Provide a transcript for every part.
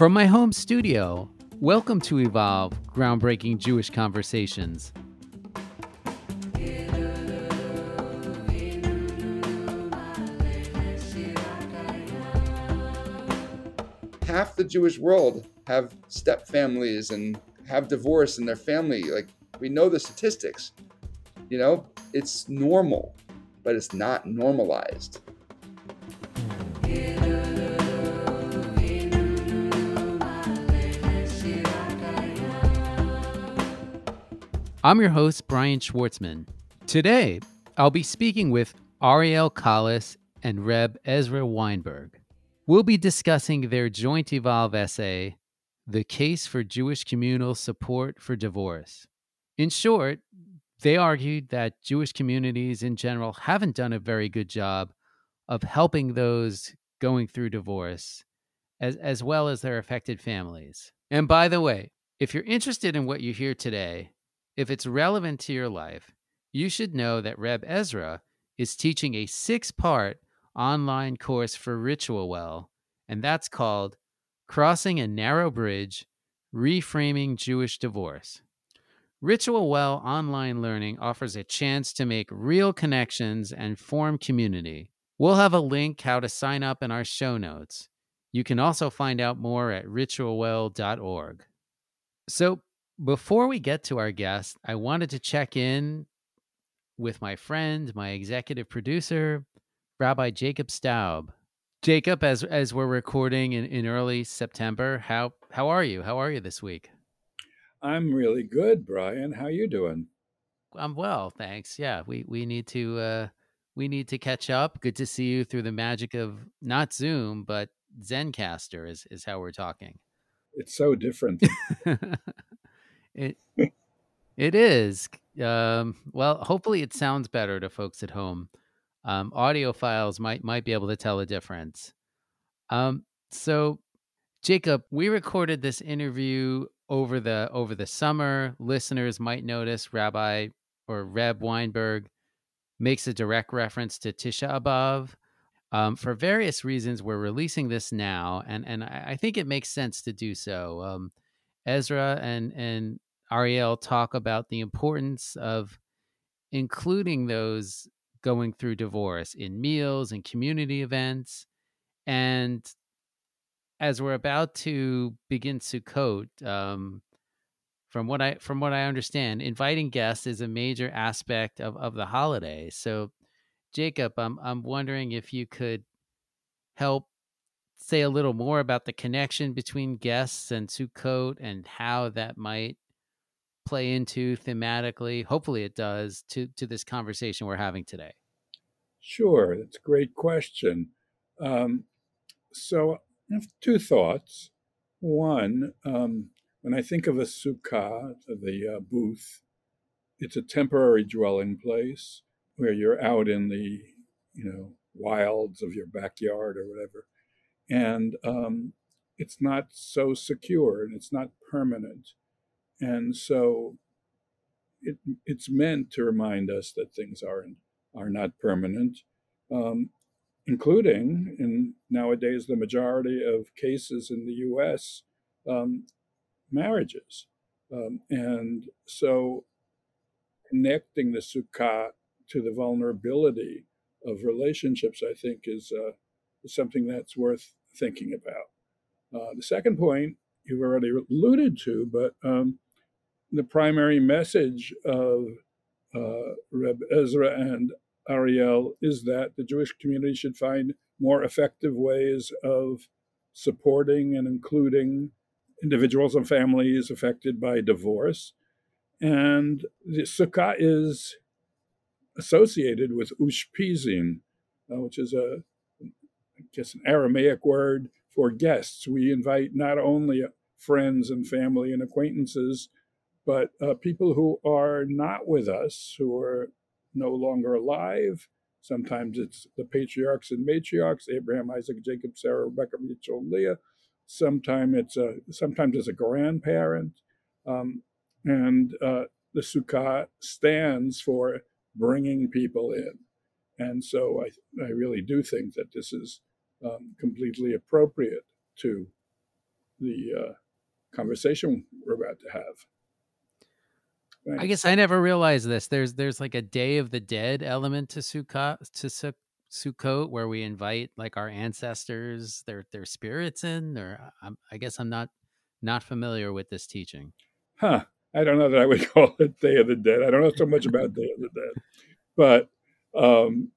From my home studio, welcome to Evolve Groundbreaking Jewish Conversations. Half the Jewish world have step families and have divorce in their family. Like, we know the statistics. You know, it's normal, but it's not normalized. I'm your host, Brian Schwartzman. Today, I'll be speaking with Ariel Collis and Reb Ezra Weinberg. We'll be discussing their joint Evolve essay, The Case for Jewish Communal Support for Divorce. In short, they argued that Jewish communities in general haven't done a very good job of helping those going through divorce, as, as well as their affected families. And by the way, if you're interested in what you hear today, if it's relevant to your life, you should know that Reb Ezra is teaching a six part online course for Ritual Well, and that's called Crossing a Narrow Bridge Reframing Jewish Divorce. Ritual Well online learning offers a chance to make real connections and form community. We'll have a link how to sign up in our show notes. You can also find out more at ritualwell.org. So, before we get to our guest, I wanted to check in with my friend, my executive producer, Rabbi Jacob Staub. Jacob, as as we're recording in, in early September, how how are you? How are you this week? I'm really good, Brian. How are you doing? I'm well, thanks. Yeah, we we need to uh we need to catch up. Good to see you through the magic of not Zoom, but Zencastr is is how we're talking. It's so different. It it is. Um, well, hopefully it sounds better to folks at home. Um, audio files might might be able to tell a difference. Um, so, Jacob, we recorded this interview over the over the summer. Listeners might notice Rabbi or Reb Weinberg makes a direct reference to Tisha B'av. Um, for various reasons, we're releasing this now, and and I think it makes sense to do so. Um, Ezra and and Ariel talk about the importance of including those going through divorce in meals and community events. And as we're about to begin Sukkot, um, from what I from what I understand, inviting guests is a major aspect of, of the holiday. So, Jacob, I'm I'm wondering if you could help say a little more about the connection between guests and Sukkot and how that might play into thematically hopefully it does to to this conversation we're having today? Sure that's a great question. Um, so i have two thoughts. One um, when i think of a sukkah the uh, booth it's a temporary dwelling place where you're out in the you know wilds of your backyard or whatever. And um, it's not so secure and it's not permanent and so it, it's meant to remind us that things aren't are not permanent, um, including in nowadays the majority of cases in the U.S. Um, marriages, um, and so connecting the sukkah to the vulnerability of relationships, I think, is, uh, something that's worth thinking about. Uh, the second point you've already alluded to, but um, the primary message of uh, Reb Ezra and Ariel is that the Jewish community should find more effective ways of supporting and including individuals and families affected by divorce. And the sukkah is associated with ushpizin, uh, which is a, I guess, an Aramaic word for guests. We invite not only friends and family and acquaintances, but uh, people who are not with us, who are no longer alive, sometimes it's the patriarchs and matriarchs, Abraham, Isaac, Jacob, Sarah, Rebecca, Rachel, Leah. Sometimes it's a sometimes it's a grandparent, um, and uh, the sukkah stands for bringing people in, and so I I really do think that this is um, completely appropriate to the uh, conversation we're about to have. I guess I never realized this. There's there's like a Day of the Dead element to Sukkot to Sukkot where we invite like our ancestors, their their spirits in. Or I'm, I guess I'm not not familiar with this teaching. Huh. I don't know that I would call it Day of the Dead. I don't know so much about Day of the Dead, but um,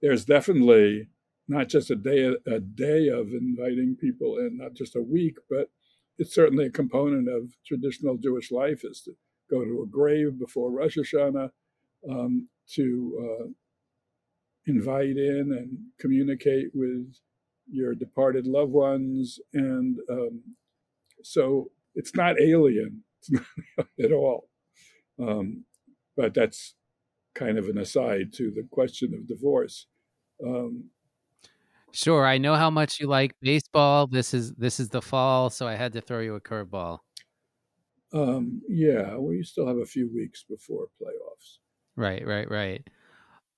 there's definitely not just a day a day of inviting people in, not just a week, but it's certainly a component of traditional Jewish life is to go to a grave before Rosh Hashanah, um, to uh, invite in and communicate with your departed loved ones, and um, so it's not alien, it's not at all. Um, but that's kind of an aside to the question of divorce. Um, Sure, I know how much you like baseball. This is this is the fall, so I had to throw you a curveball. Um, yeah, we still have a few weeks before playoffs. Right, right, right.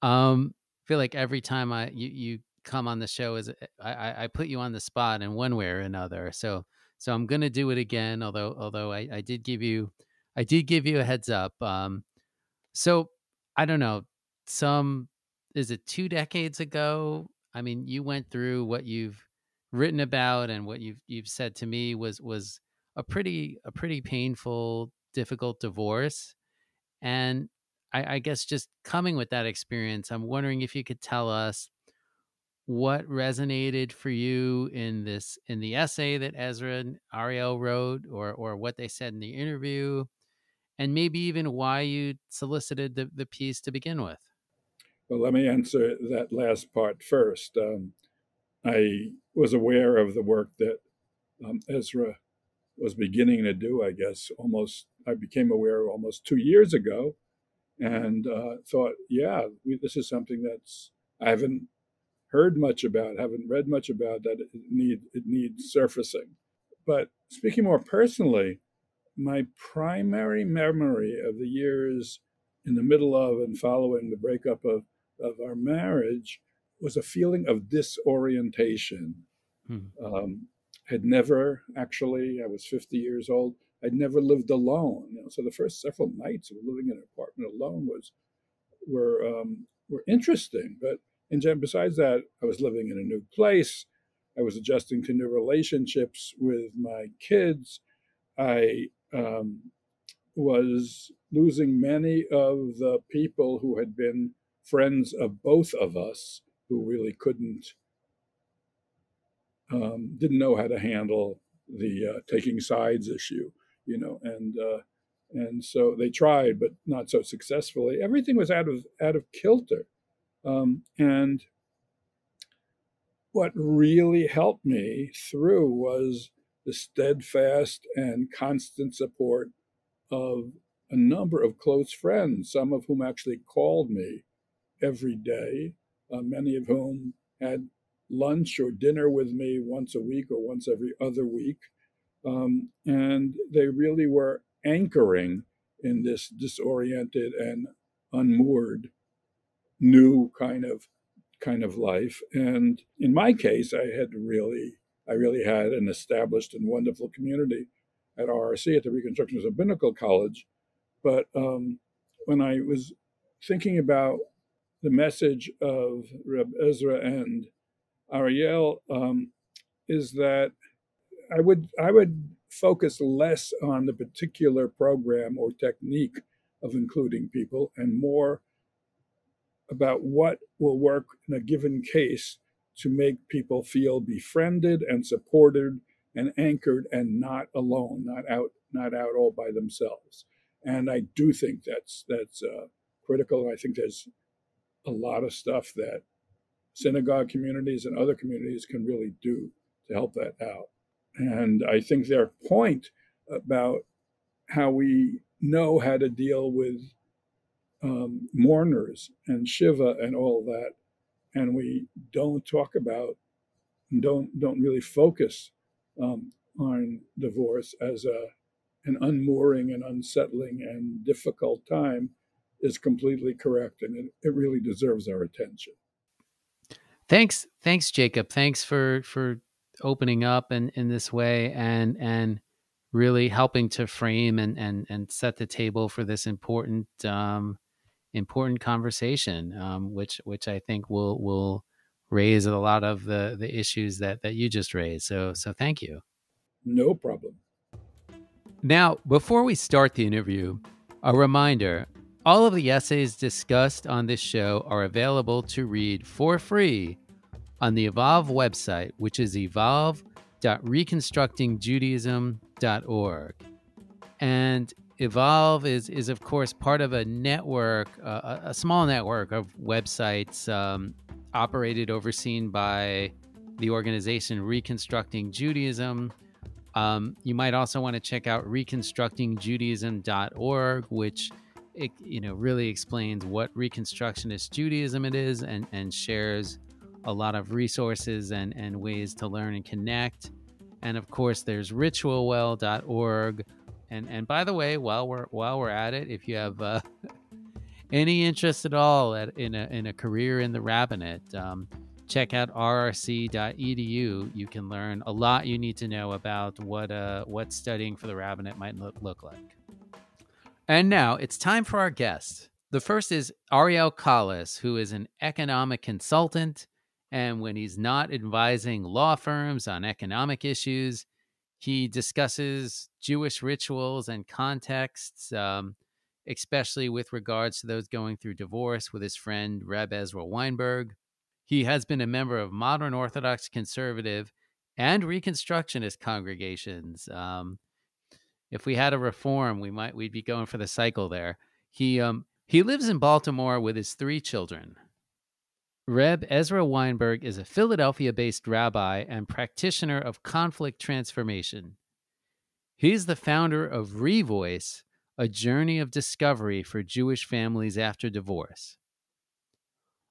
Um, I feel like every time I you you come on the show is I I put you on the spot in one way or another. So so I'm gonna do it again. Although although I I did give you I did give you a heads up. Um, so I don't know some is it two decades ago I mean, you went through what you've written about and what you've you've said to me was was a pretty a pretty painful, difficult divorce. And I, I guess just coming with that experience, I'm wondering if you could tell us what resonated for you in this in the essay that Ezra and Ariel wrote or or what they said in the interview and maybe even why you solicited the, the piece to begin with. Well, let me answer that last part first. Um, I was aware of the work that um, Ezra was beginning to do, I guess, almost, I became aware almost two years ago and uh, thought, yeah, we, this is something that's, I haven't heard much about, haven't read much about that it, need, it needs surfacing. But speaking more personally, my primary memory of the years in the middle of and following the breakup of of our marriage was a feeling of disorientation. Hmm. Um, had never actually, I was 50 years old, I'd never lived alone. You know, so the first several nights of living in an apartment alone was were um, were interesting. But and besides that, I was living in a new place. I was adjusting to new relationships with my kids. I um, was losing many of the people who had been friends of both of us who really couldn't, um, didn't know how to handle the uh, taking sides issue, you know, and uh, and so they tried, but not so successfully. Everything was out of out of kilter, um, and what really helped me through was the steadfast and constant support of a number of close friends, some of whom actually called me every day, uh, many of whom had lunch or dinner with me once a week or once every other week. Um, and they really were anchoring in this disoriented and unmoored new kind of kind of life. And in my case, I had really, I really had an established and wonderful community at RRC at the Reconstruction Rabbinical College. But um, when I was thinking about the message of Reb Ezra and Ariel um, is that I would I would focus less on the particular program or technique of including people and more about what will work in a given case to make people feel befriended and supported and anchored and not alone, not out, not out all by themselves. And I do think that's that's uh, critical. I think there's a lot of stuff that synagogue communities and other communities can really do to help that out. And I think their point about how we know how to deal with um, mourners and Shiva and all that, and we don't talk about, don't don't really focus um, on divorce as a an unmooring and unsettling and difficult time is completely correct and it, it really deserves our attention. Thanks, thanks, Jacob. Thanks for for opening up in, in this way and and really helping to frame and and and set the table for this important um, important conversation, um, which which I think will will raise a lot of the the issues that that you just raised. So so thank you. No problem. Now, before we start the interview, a reminder all of the essays discussed on this show are available to read for free on the Evolve website, which is evolve.reconstructingjudaism.org. And Evolve is, is of course, part of a network, uh, a small network of websites um, operated, overseen by the organization Reconstructing Judaism. Um, you might also want to check out reconstructingjudaism.org, which it, you know really explains what Reconstructionist Judaism it is, and and shares a lot of resources and and ways to learn and connect. And of course, there's ritualwell.org. And and by the way, while we're while we're at it, if you have uh, any interest at all at, in a in a career in the rabbinate. Um, check out rrc.edu. You can learn a lot you need to know about what uh, what studying for the rabbinate might look, look like. And now it's time for our guest. The first is Ariel Collis, who is an economic consultant. And when he's not advising law firms on economic issues, he discusses Jewish rituals and contexts, um, especially with regards to those going through divorce with his friend Reb Ezra Weinberg. He has been a member of modern Orthodox conservative and Reconstructionist congregations. Um, if we had a reform, we might we'd be going for the cycle there. He um he lives in Baltimore with his three children. Reb Ezra Weinberg is a Philadelphia-based rabbi and practitioner of conflict transformation. He's the founder of Revoice, a journey of discovery for Jewish families after divorce.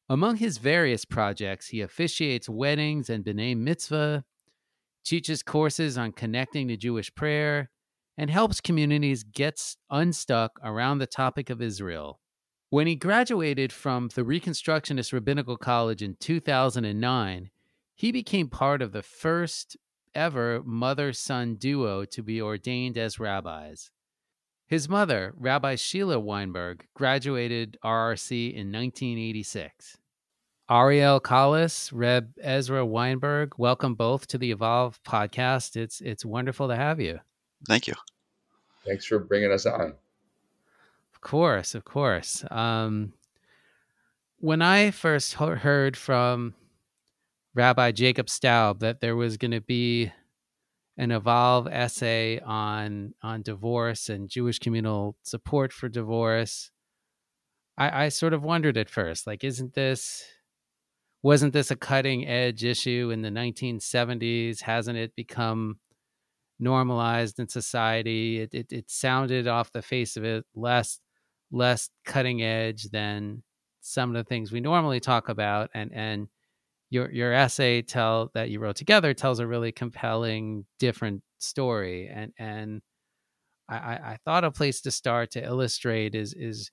Among his various projects, he officiates weddings and B'nai Mitzvah, teaches courses on connecting to Jewish prayer, and helps communities get unstuck around the topic of Israel. When he graduated from the Reconstructionist Rabbinical College in 2009, he became part of the first ever mother son duo to be ordained as rabbis. His mother, Rabbi Sheila Weinberg, graduated RRC in 1986. Ariel Collis, Reb Ezra Weinberg, welcome both to the Evolve podcast. It's it's wonderful to have you. Thank you. Thanks for bringing us on. Of course, of course. Um, when I first heard from Rabbi Jacob Staub that there was going to be an evolve essay on on divorce and Jewish communal support for divorce. I, I sort of wondered at first, like, isn't this wasn't this a cutting edge issue in the 1970s? Hasn't it become normalized in society? It, it, it sounded off the face of it less less cutting edge than some of the things we normally talk about, and and your your essay tell that you wrote together tells a really compelling different story and and I, I thought a place to start to illustrate is is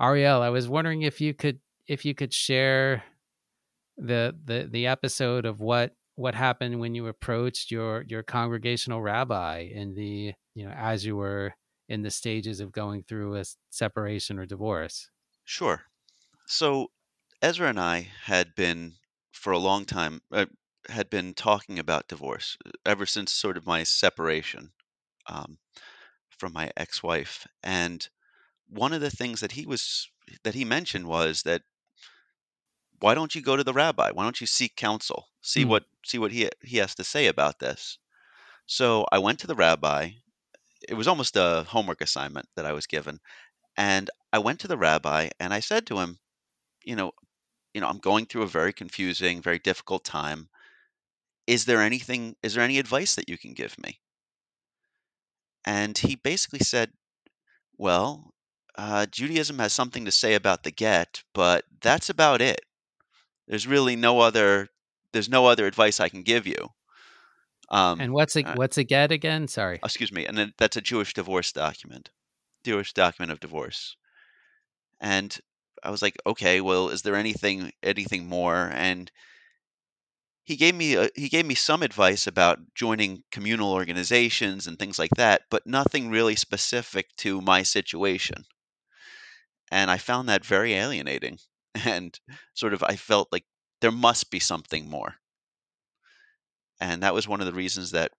Ariel. I was wondering if you could if you could share the the the episode of what what happened when you approached your your congregational rabbi in the you know as you were in the stages of going through a separation or divorce. Sure. So Ezra and I had been for a long time uh, had been talking about divorce uh, ever since sort of my separation um, from my ex-wife and one of the things that he was that he mentioned was that why don't you go to the rabbi why don't you seek counsel see Mm. what see what he he has to say about this so i went to the rabbi it was almost a homework assignment that i was given and i went to the rabbi and i said to him you know you know, I'm going through a very confusing, very difficult time. Is there anything, is there any advice that you can give me? And he basically said, well, uh, Judaism has something to say about the get, but that's about it. There's really no other, there's no other advice I can give you. Um, and what's a uh, what's a get again? Sorry. excuse me, and then that's a Jewish divorce document, Jewish document of divorce. And I was like, okay, well, is there anything anything more? And he gave me a, he gave me some advice about joining communal organizations and things like that, but nothing really specific to my situation. And I found that very alienating. And sort of I felt like there must be something more. And that was one of the reasons that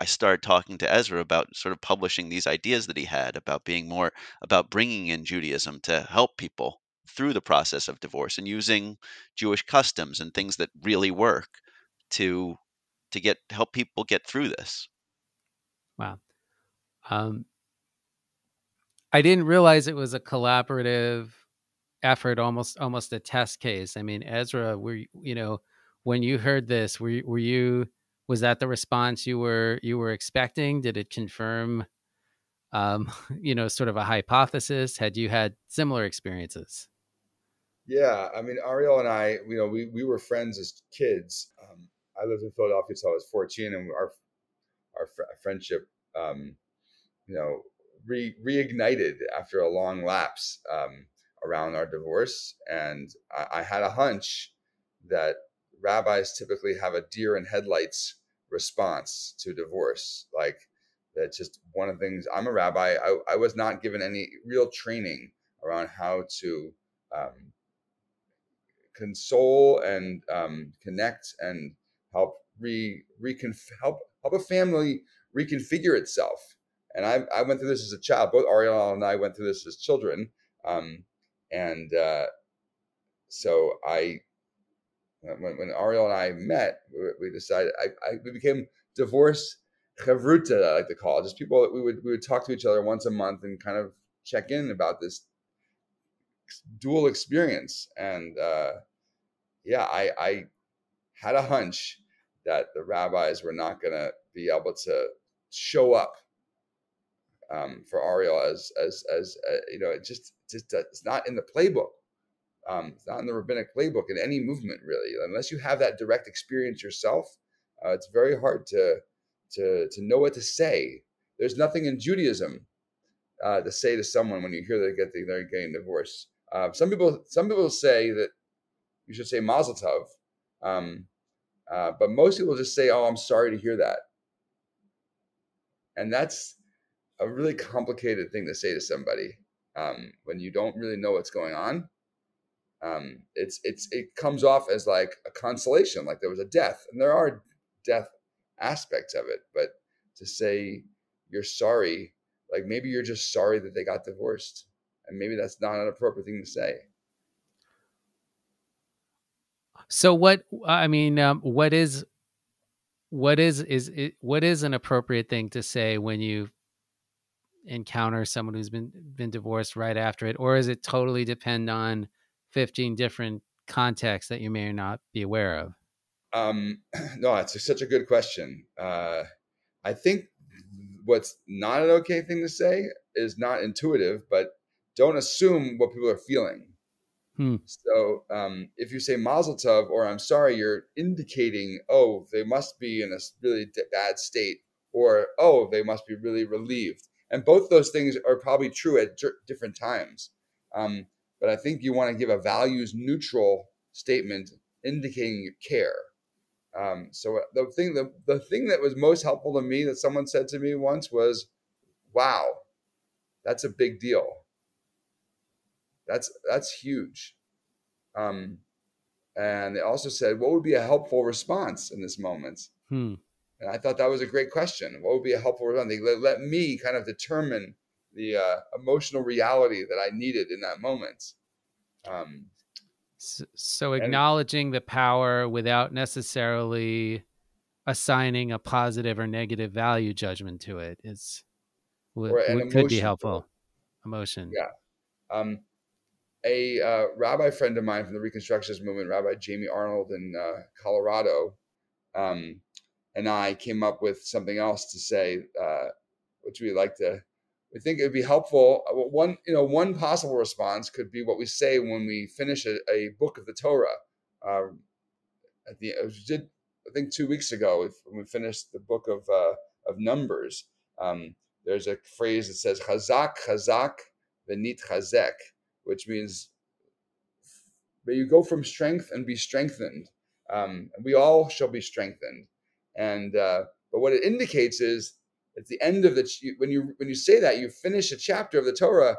I started talking to Ezra about sort of publishing these ideas that he had about being more about bringing in Judaism to help people through the process of divorce and using Jewish customs and things that really work to to get help people get through this. Wow. Um, I didn't realize it was a collaborative effort, almost almost a test case. I mean, Ezra, were you, know when you heard this, were were you was that the response you were you were expecting? Did it confirm, um, you know, sort of a hypothesis? Had you had similar experiences? Yeah, I mean, Ariel and I, you know, we, we were friends as kids. Um, I lived in Philadelphia until I was 14, and our our fr- friendship, um, you know, re- reignited after a long lapse um, around our divorce. And I, I had a hunch that rabbis typically have a deer in headlights response to divorce. Like that's just one of the things. I'm a rabbi. I, I was not given any real training around how to um, console and um, connect and help re recon help help a family reconfigure itself. And I, I went through this as a child. Both Ariel and I went through this as children. Um, and uh, so I, when, when Ariel and I met, we, we decided I, I, we became divorce chavruta, I like to call it. Just people that we would we would talk to each other once a month and kind of check in about this dual experience. And uh, yeah, I, I had a hunch that the rabbis were not going to be able to show up um, for Ariel as as as uh, you know, it just just uh, it's not in the playbook. Um, it's not in the rabbinic playbook in any movement really, unless you have that direct experience yourself. Uh, it's very hard to to to know what to say. There's nothing in Judaism uh, to say to someone when you hear they get the, they're getting divorced. Uh, some people some people say that you should say Mazel Tov, um, uh, but most people just say, "Oh, I'm sorry to hear that," and that's a really complicated thing to say to somebody um, when you don't really know what's going on. Um, it's it's it comes off as like a consolation, like there was a death, and there are death aspects of it, but to say you're sorry, like maybe you're just sorry that they got divorced, and maybe that's not an appropriate thing to say. So what I mean, um, what is what is is it, what is an appropriate thing to say when you encounter someone who's been been divorced right after it, or is it totally depend on fifteen different contexts that you may or not be aware of? Um, no, it's such a good question. Uh, I think what's not an okay thing to say is not intuitive, but don't assume what people are feeling. Hmm. So um, if you say Mazel Tov or I'm sorry, you're indicating, oh, they must be in a really bad state, or oh, they must be really relieved. And both those things are probably true at different times. Um, but I think you want to give a values neutral statement indicating you care. Um, so uh, the thing, the, the thing that was most helpful to me that someone said to me once was, "Wow, that's a big deal. That's that's huge." Um, and they also said, "What would be a helpful response in this moment?" Hmm. And I thought that was a great question. What would be a helpful response? They let, let me kind of determine the uh, emotional reality that I needed in that moment. Um, so, so acknowledging and, the power without necessarily assigning a positive or negative value judgment to it is what, what could be helpful. Emotion. Yeah. Um, a uh, rabbi friend of mine from the Reconstructionist movement, Rabbi Jamie Arnold in uh, Colorado, um, and I came up with something else to say, uh, which we like to. We think it would be helpful. Uh, one, you know, one possible response could be what we say when we finish a, a book of the Torah. Uh, at the we did, I think, two weeks ago when we finished the book of uh, of Numbers. Um, there's a phrase that says "Chazak, Chazak, Venit chazek," which means may you go from strength and be strengthened. Um, we all shall be strengthened. And uh, but what it indicates is at the end of the when you when you say that you finish a chapter of the Torah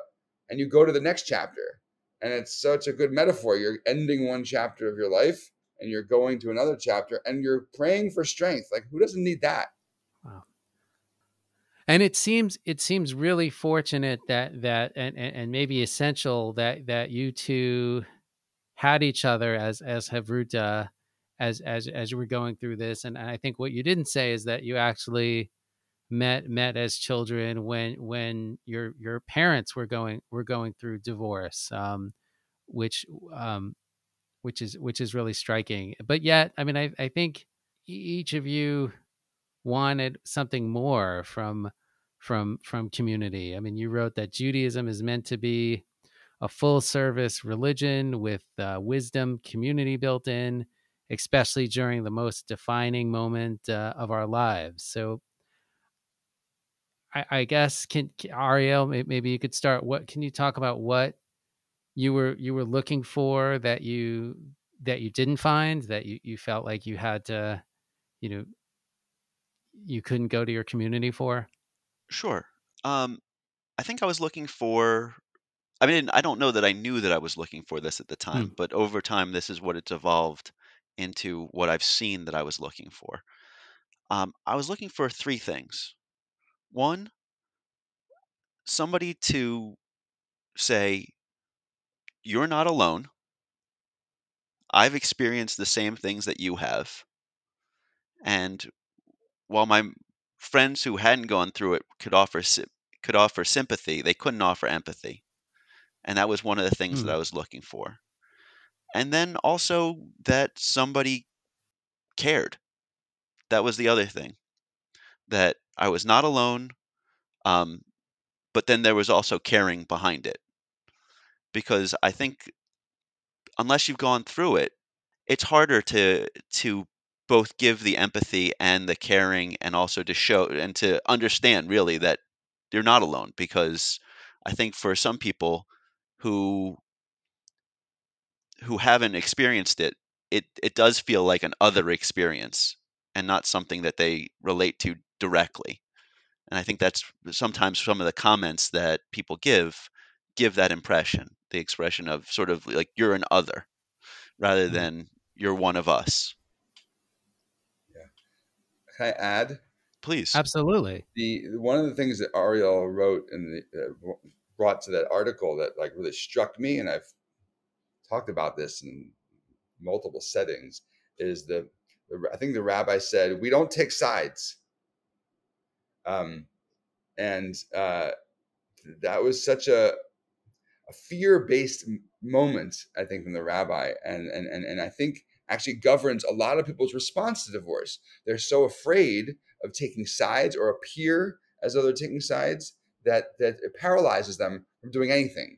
and you go to the next chapter, and it's such a good metaphor. You're ending one chapter of your life and you're going to another chapter and you're praying for strength. Like who doesn't need that? And it seems it seems really fortunate that that and, and, and maybe essential that that you two had each other as as Havruta as as as were going through this. And I think what you didn't say is that you actually met met as children when when your your parents were going were going through divorce, um, which um, which is which is really striking. But yet, I mean, I I think each of you wanted something more from from from community. I mean, you wrote that Judaism is meant to be a full service religion with uh, wisdom, community built in, especially during the most defining moment uh, of our lives. So, I, I guess can Ariel, maybe you could start. What can you talk about? What you were you were looking for that you that you didn't find that you, you felt like you had to, you know, you couldn't go to your community for? Sure. Um, I think I was looking for. I mean, I don't know that I knew that I was looking for this at the Hmm. time, but over time, this is what it's evolved into what I've seen that I was looking for. Um, I was looking for three things. One, somebody to say, You're not alone. I've experienced the same things that you have. And while my friends who hadn't gone through it could offer could offer sympathy, they couldn't offer empathy. And that was one of the things that Hmm. I was looking for. And then also that somebody cared. That was the other thing. That I was not alone. Um, but then there was also caring behind it. Because I think unless you've gone through it, it's harder to to both give the empathy and the caring and also to show and to understand really that you're not alone because I think for some people who who haven't experienced it, it it does feel like an other experience and not something that they relate to directly. And I think that's sometimes some of the comments that people give give that impression, the expression of sort of like you're an other rather Hmm. than you're one of us. Yeah. Can I add? Please. Absolutely. the one of the things that Ariel wrote and uh, brought to that article that like really struck me, and I've talked about this in multiple settings, is the, the I think the rabbi said we don't take sides, um, and uh, that was such a, a fear-based moment I think from the rabbi, and and and and I think actually governs a lot of people's response to divorce. They're so afraid of taking sides or appear as though they're taking sides that that it paralyzes them from doing anything.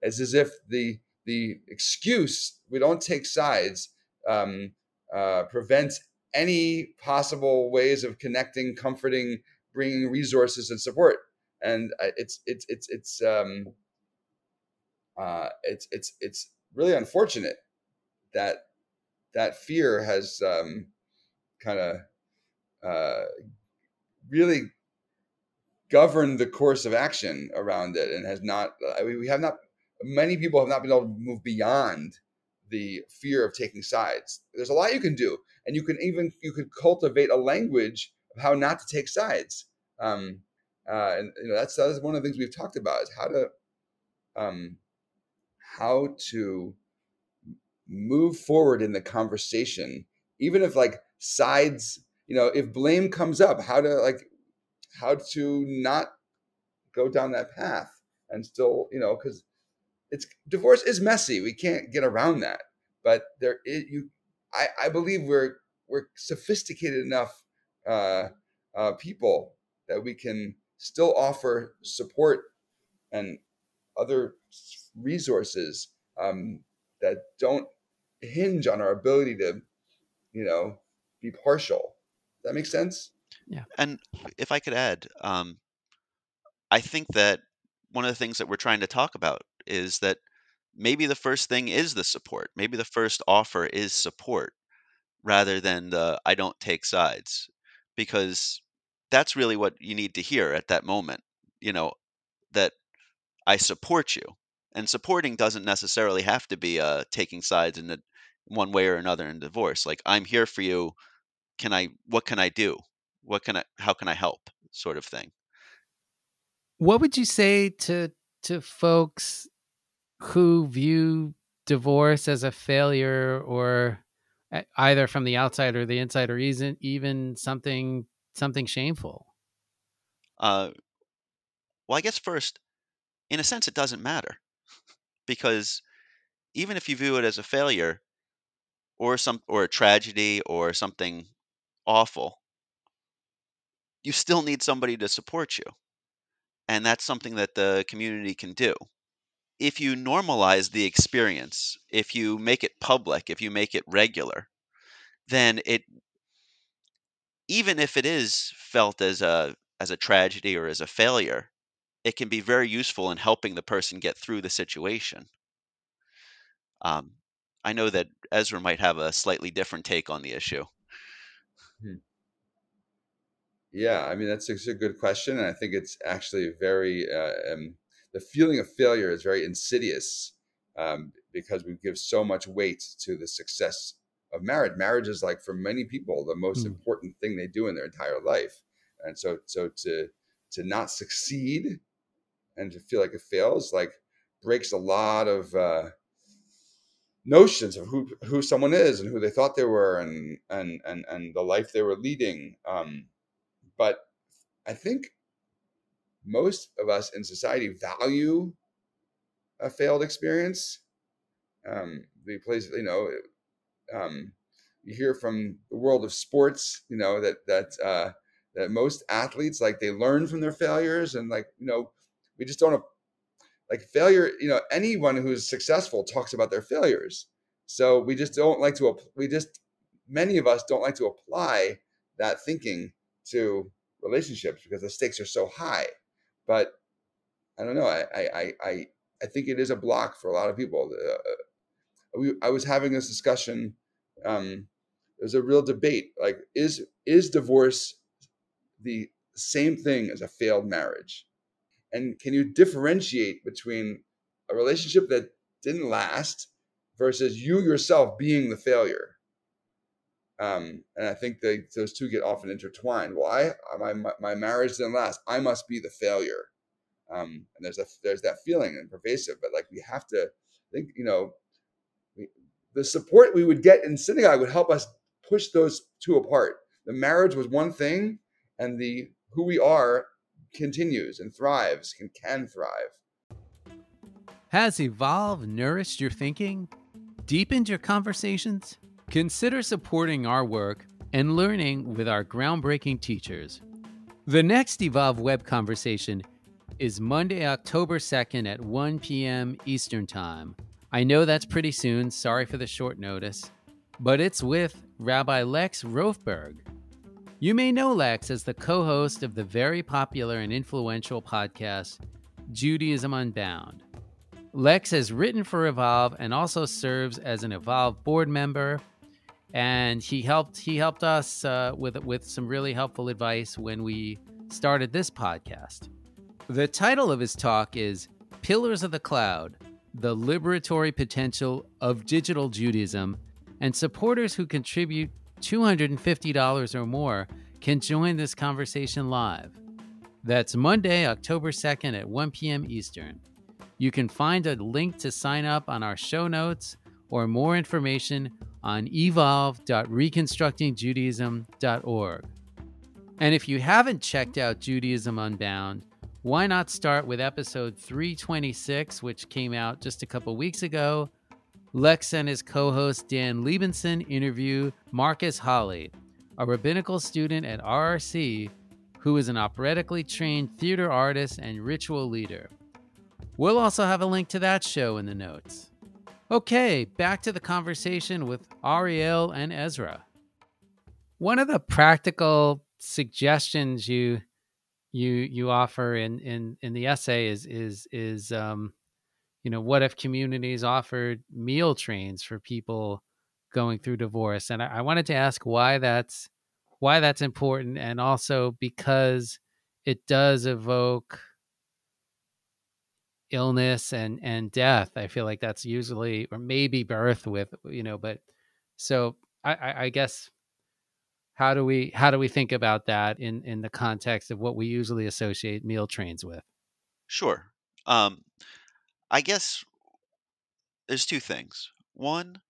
It's as if the the excuse we don't take sides um, uh, prevents any possible ways of connecting, comforting, bringing resources and support. And it's it's it's it's um, uh, it's it's it's really unfortunate that that fear has um, kind of uh, really governed the course of action around it and has not I mean, we have not many people have not been able to move beyond the fear of taking sides. There's a lot you can do and you can even you could cultivate a language of how not to take sides. Um, uh, and you know that's that's one of the things we've talked about is how to um, how to move forward in the conversation even if like sides you know if blame comes up how to like how to not go down that path and still you know because it's divorce is messy we can't get around that but there is you i i believe we're we're sophisticated enough uh, uh people that we can still offer support and other resources um that don't hinge on our ability to you know be partial Does that makes sense Yeah. And if I could add, um, I think that one of the things that we're trying to talk about is that maybe the first thing is the support. Maybe the first offer is support. rather than the I don't take sides because that's really what you need to hear at that moment. You know, that I support you. And supporting doesn't necessarily have to be uh, taking sides in the, one way or another in divorce. Like I'm here for you. Can I? What can I do? What can I? How can I help? Sort of thing. What would you say to to folks who view divorce as a failure or either from the outside or the inside or isn't even something something shameful? Uh well i guess first in a sense it doesn't matter because even if you view it as a failure or some or a tragedy or something awful you still need somebody to support you and that's something that the community can do if you normalize the experience if you make it public if you make it regular then it even if it is felt as a as a tragedy or as a failure it can be very useful in helping the person get through the situation um, I know that Ezra might have a slightly different take on the issue. Hmm. Yeah, I mean that's a, a, good question, and I think it's actually very uh, um, the feeling of failure is very insidious um, because we give so much weight to the success of marriage. Marriage is like for many people the most hmm. important thing they do in their entire life, and so so to to not succeed and to feel like it fails like breaks a lot of uh, notions of who who someone is and who they thought they were and and and and the life they were leading um, but i think most of us in society value a failed experience. Um, the place you know um, you hear from the world of sports you know that that uh, that most athletes like they learn from their failures and like you know we just don't like failure you know anyone who's successful talks about their failures. So we just don't like to we just many of us don't like to apply that thinking to relationships because the stakes are so high but i don't know i i i i think it is a block for a lot of people uh, we, i was having this discussion um there's a real debate like is is divorce the same thing as a failed marriage and can you differentiate between a relationship that didn't last versus you yourself being the failure? Um, and I think they, those two get often intertwined. Well, I my my marriage didn't last. I must be the failure. Um, and there's a there's that feeling and pervasive. But like we have to think, you know, we, the support we would get in synagogue would help us push those two apart. The marriage was one thing, and the who we are continues and thrives and can thrive. Has Evolve nourished your thinking, deepened your conversations? Consider supporting our work and learning with our groundbreaking teachers. The next Evolve web conversation is Monday, October 2nd at 1 p.m. Eastern Time. I know that's pretty soon, sorry for the short notice, but it's with Rabbi Lex Rofeberg, you may know Lex as the co host of the very popular and influential podcast, Judaism Unbound. Lex has written for Evolve and also serves as an Evolve board member. And he helped he helped us uh, with with some really helpful advice when we started this podcast. The title of his talk is Pillars of the Cloud: The Liberatory Potential of Digital Judaism, and supporters who contribute $250 or more can join this conversation live. That's Monday, October 2nd at 1 p.m. Eastern. You can find a link to sign up on our show notes or more information on evolve.reconstructingjudaism.org. And if you haven't checked out Judaism Unbound, why not start with episode 326, which came out just a couple weeks ago? Lex and his co host Dan Libenson interview Marcus Holly, a rabbinical student at RRC who is an operatically trained theater artist and ritual leader. We'll also have a link to that show in the notes. Okay, back to the conversation with Ariel and Ezra. One of the practical suggestions you you you offer in in in the essay is is is um you know, what if communities offered meal trains for people going through divorce, and I, I wanted to ask why that's why that's important, and also because it does evoke illness and and death. I feel like that's usually or maybe birth with you know, but so I, I, I guess how do we how do we think about that in in the context of what we usually associate meal trains with? Sure. Um, I guess there's two things. One,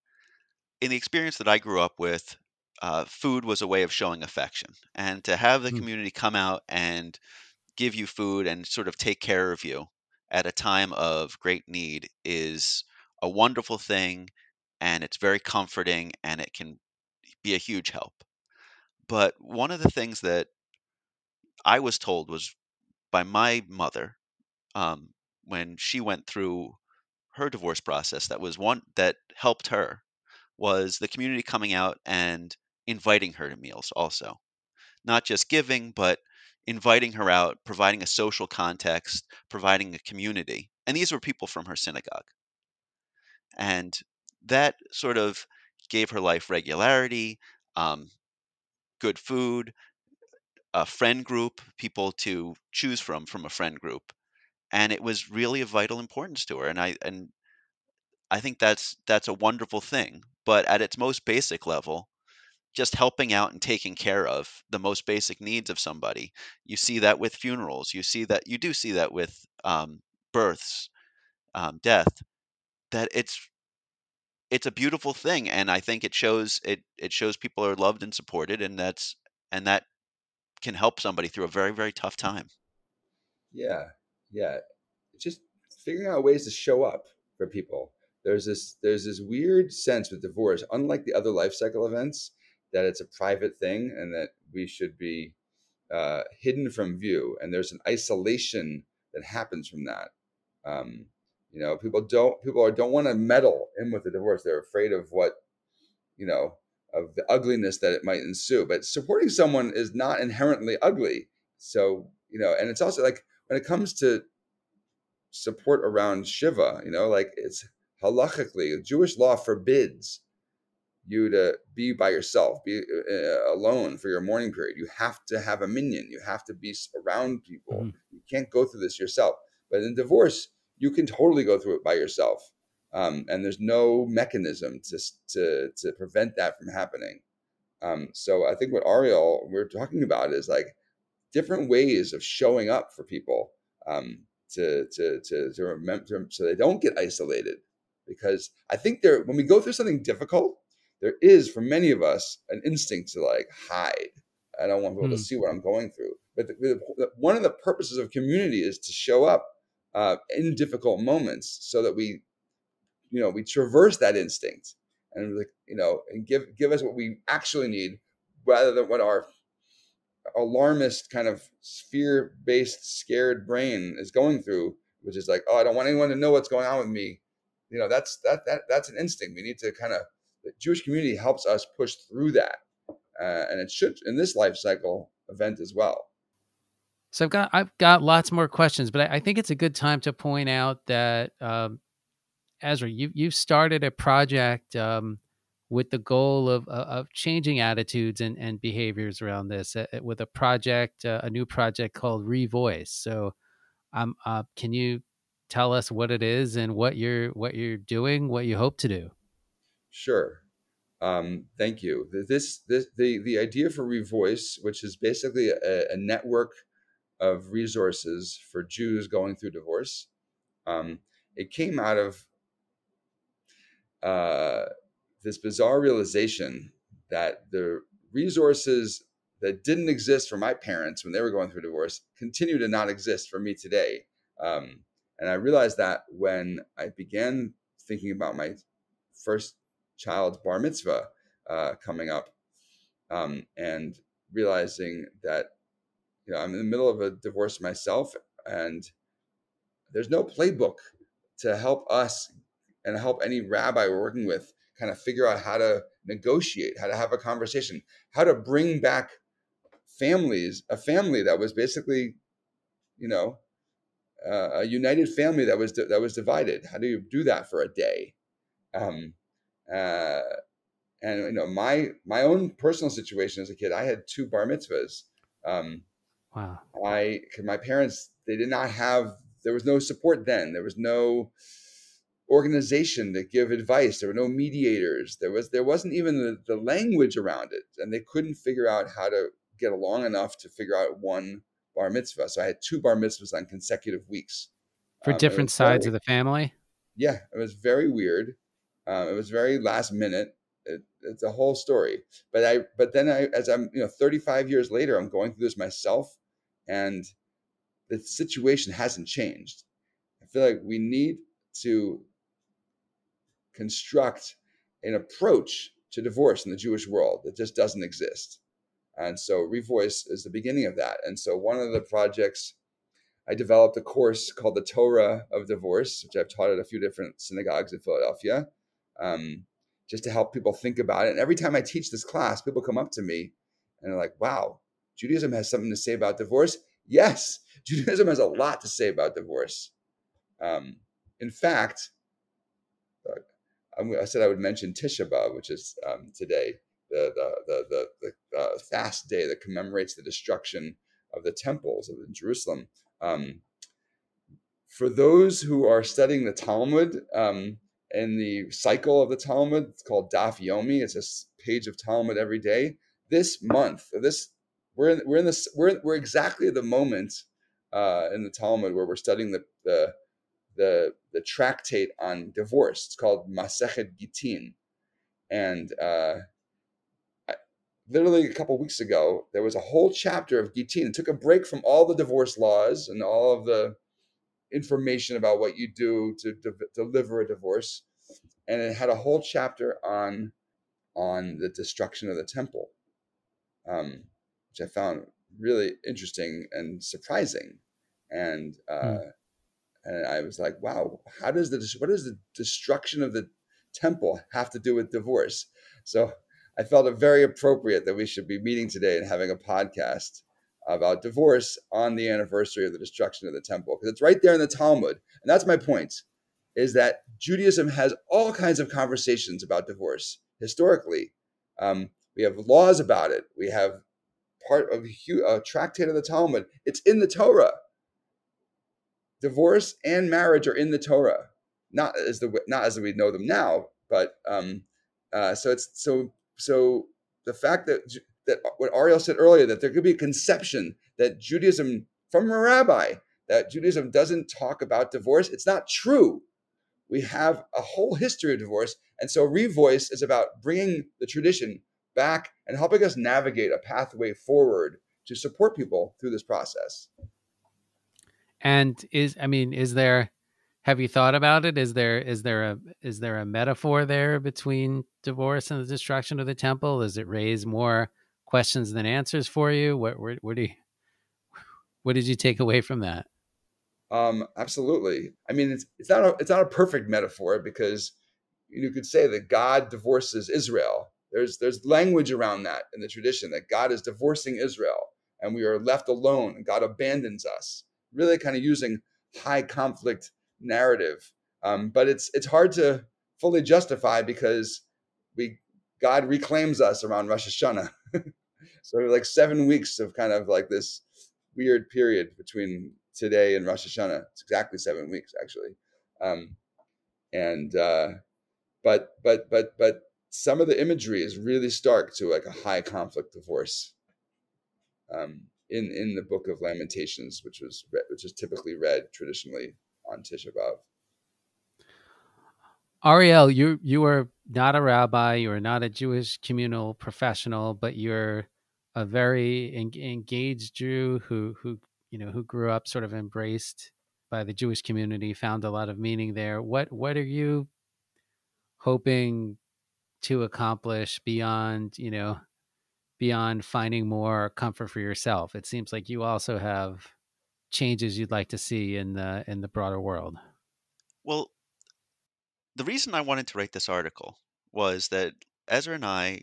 in the experience that I grew up with, uh, food was a way of showing affection, and to have the Mm. community come out and give you food and sort of take care of you at a time of great need is a wonderful thing, and it's very comforting, and it can be a huge help. But one of the things that I was told was by my mother um, when she went through her divorce process that was one that helped her was the community coming out and inviting her to meals also not just giving but inviting her out providing a social context providing a community and these were people from her synagogue. And that sort of gave her life regularity um, good food a friend group people to choose from from a friend group and it was really of vital importance to her and i and i think that's that's a wonderful thing but at its most basic level just helping out and taking care of the most basic needs of somebody you see that with funerals you see that you do see that with um, births um, death that it's it's a beautiful thing and i think it shows it it shows people are loved and supported and that's and that can help somebody through a very very tough time Yeah, yeah. Just figuring out ways to show up for people. There's this there's this weird sense with divorce, unlike the other life cycle events, that it's a private thing and that we should be uh, hidden from view. And there's an isolation that happens from that. Um, you know, people don't people are, don't want to meddle in with the divorce. They're afraid of what you know of the ugliness that it might ensue. But supporting someone is not inherently ugly. So you know, and it's also like when it comes to support around Shiva, you know, like it's halachically, Jewish law forbids you to be by yourself, be uh, alone for your mourning period. You have to have a minyan. You have to be around people. Mhm. You can't go through this yourself. But in divorce, you can totally go through it by yourself, um, and there's no mechanism to to to prevent that from happening. Um, so I think what Ariel we're talking about is like different ways of showing up for people um, to to to to remember so they don't get isolated. Because I think there when we go through something difficult, there is for many of us an instinct to like hide. I don't want people Hmm. to see what I'm going through. But the, the, one of the purposes of community is to show up uh, in difficult moments so that we, you know, we traverse that instinct and like you know and give give us what we actually need rather than what our alarmist kind of fear based scared brain is going through which is like oh i don't want anyone to know what's going on with me you know that's that that that's an instinct we need to kind of the jewish community helps us push through that uh, and it should in this life cycle event as well So I've got I've got lots more questions, but I, I think it's a good time to point out that um, Ezra, you you've started a project um, with the goal of of of changing attitudes and, and behaviors around this uh, with a project, uh, a new project called Revoice. So, um, uh, can you tell us what it is and what you're what you're doing, what you hope to do? Sure. Um, thank you. This, this, the, the idea for Revoice, which is basically a, a network of resources for Jews going through divorce, um, it came out of uh, this bizarre realization that the resources that didn't exist for my parents when they were going through divorce continue to not exist for me today. Um, and I realized that when I began thinking about my first child's bar mitzvah uh, coming up, um, and realizing that you know I'm in the middle of a divorce myself, and there's no playbook to help us and help any rabbi we're working with kind of figure out how to negotiate, how to have a conversation, how to bring back families, a family that was basically, you know, uh, a united family that was that was divided. How do you do that for a day? Um, uh, and you know my my own personal situation as a kid, I had two bar mitzvahs. Um, wow. I my parents they did not have there was no support then. There was no organization to give advice. There were no mediators. There was there wasn't even the, the language around it, and they couldn't figure out how to get along enough to figure out one bar mitzvah. So I had two bar mitzvahs on consecutive weeks for Um, different sides very- of the family. yeah, it was very weird. Um, it was very last minute. It, it's a whole story. But I, but then I, as I'm, you know, 35 years later, I'm going through this myself, and the situation hasn't changed. I feel like we need to construct an approach to divorce in the Jewish world that just doesn't exist. And so Revoice is the beginning of that. And so one of the projects I developed a course called the Torah of Divorce, which I've taught at a few different synagogues in Philadelphia, um, just to help people think about it. And every time I teach this class, people come up to me and they're like, wow, Judaism has something to say about divorce. Yes, Judaism has a lot to say about divorce. Um, in fact, I'm- said I would mention Tisha B'Av, which is um, today, the, the, the, the, the uh, fast day that commemorates the destruction of the temples of Jerusalem. Um, for those who are studying the Talmud um, and the cycle of the Talmud, it's called Daf Yomi. It's a page of Talmud every day. This month, this we're in, we're in this we're we're exactly at the moment uh, in the Talmud where we're studying the the the the tractate on divorce. It's called Masechet Gittin, and uh, I- literally a couple weeks ago, there was a whole chapter of Gittin. It took a break from all the divorce laws and all of the information about what you do to de- deliver a divorce, and it had a whole chapter on on the destruction of the temple, um, which I found really interesting and surprising, and. Uh, and I was like, "Wow, how does the what does the destruction of the temple have to do with divorce?" So I felt it very appropriate that we should be meeting today and having a podcast about divorce on the anniversary of the destruction of the temple because it's right there in the Talmud, and that's my point: is that Judaism has all kinds of conversations about divorce historically. Um, we have laws about it. We have part of a tractate of the Talmud. It's in the Torah divorce and marriage are in the Torah, not as the not as we know them now, but um, uh, so it's so so the fact that that uh, what Ariel said earlier that there could be a conception that Judaism from a rabbi that Judaism doesn't talk about divorce, it's not true. We have a whole history of divorce, and so Revoice is about bringing the tradition back and helping us navigate a pathway forward to support people through this process. And is I mean, is there have you thought about it? Is there is there a is there a metaphor there between divorce and the destruction of the temple? Does it raise more questions than answers for you? What what, what do you what did you take away from that? Um, absolutely. I mean, it's it's not a it's not a perfect metaphor because you could say that God divorces Israel. There's there's language around that in the tradition that God is divorcing Israel and we are left alone and God abandons us. Really, kind of using high conflict narrative, um, but it's it's hard to fully justify because we God reclaims us around Rosh Hashanah. so like seven weeks of kind of like this weird period between today and Rosh Hashanah. It's exactly seven weeks actually, um, and uh, but but but but some of the imagery is really stark to like a high conflict divorce. Um, in in the Book of Lamentations, which was read, which is typically read traditionally on Tisha B'av. Ariel, you you are not a rabbi, you are not a Jewish communal professional, but you're a very en- engaged Jew who who you know who grew up sort of embraced by the Jewish community, found a lot of meaning there. What what are you hoping to accomplish beyond you know beyond finding more comfort for yourself? It seems like you also have changes you'd like to see in the in the broader world. Well, the reason I wanted to write this article was that Ezra and I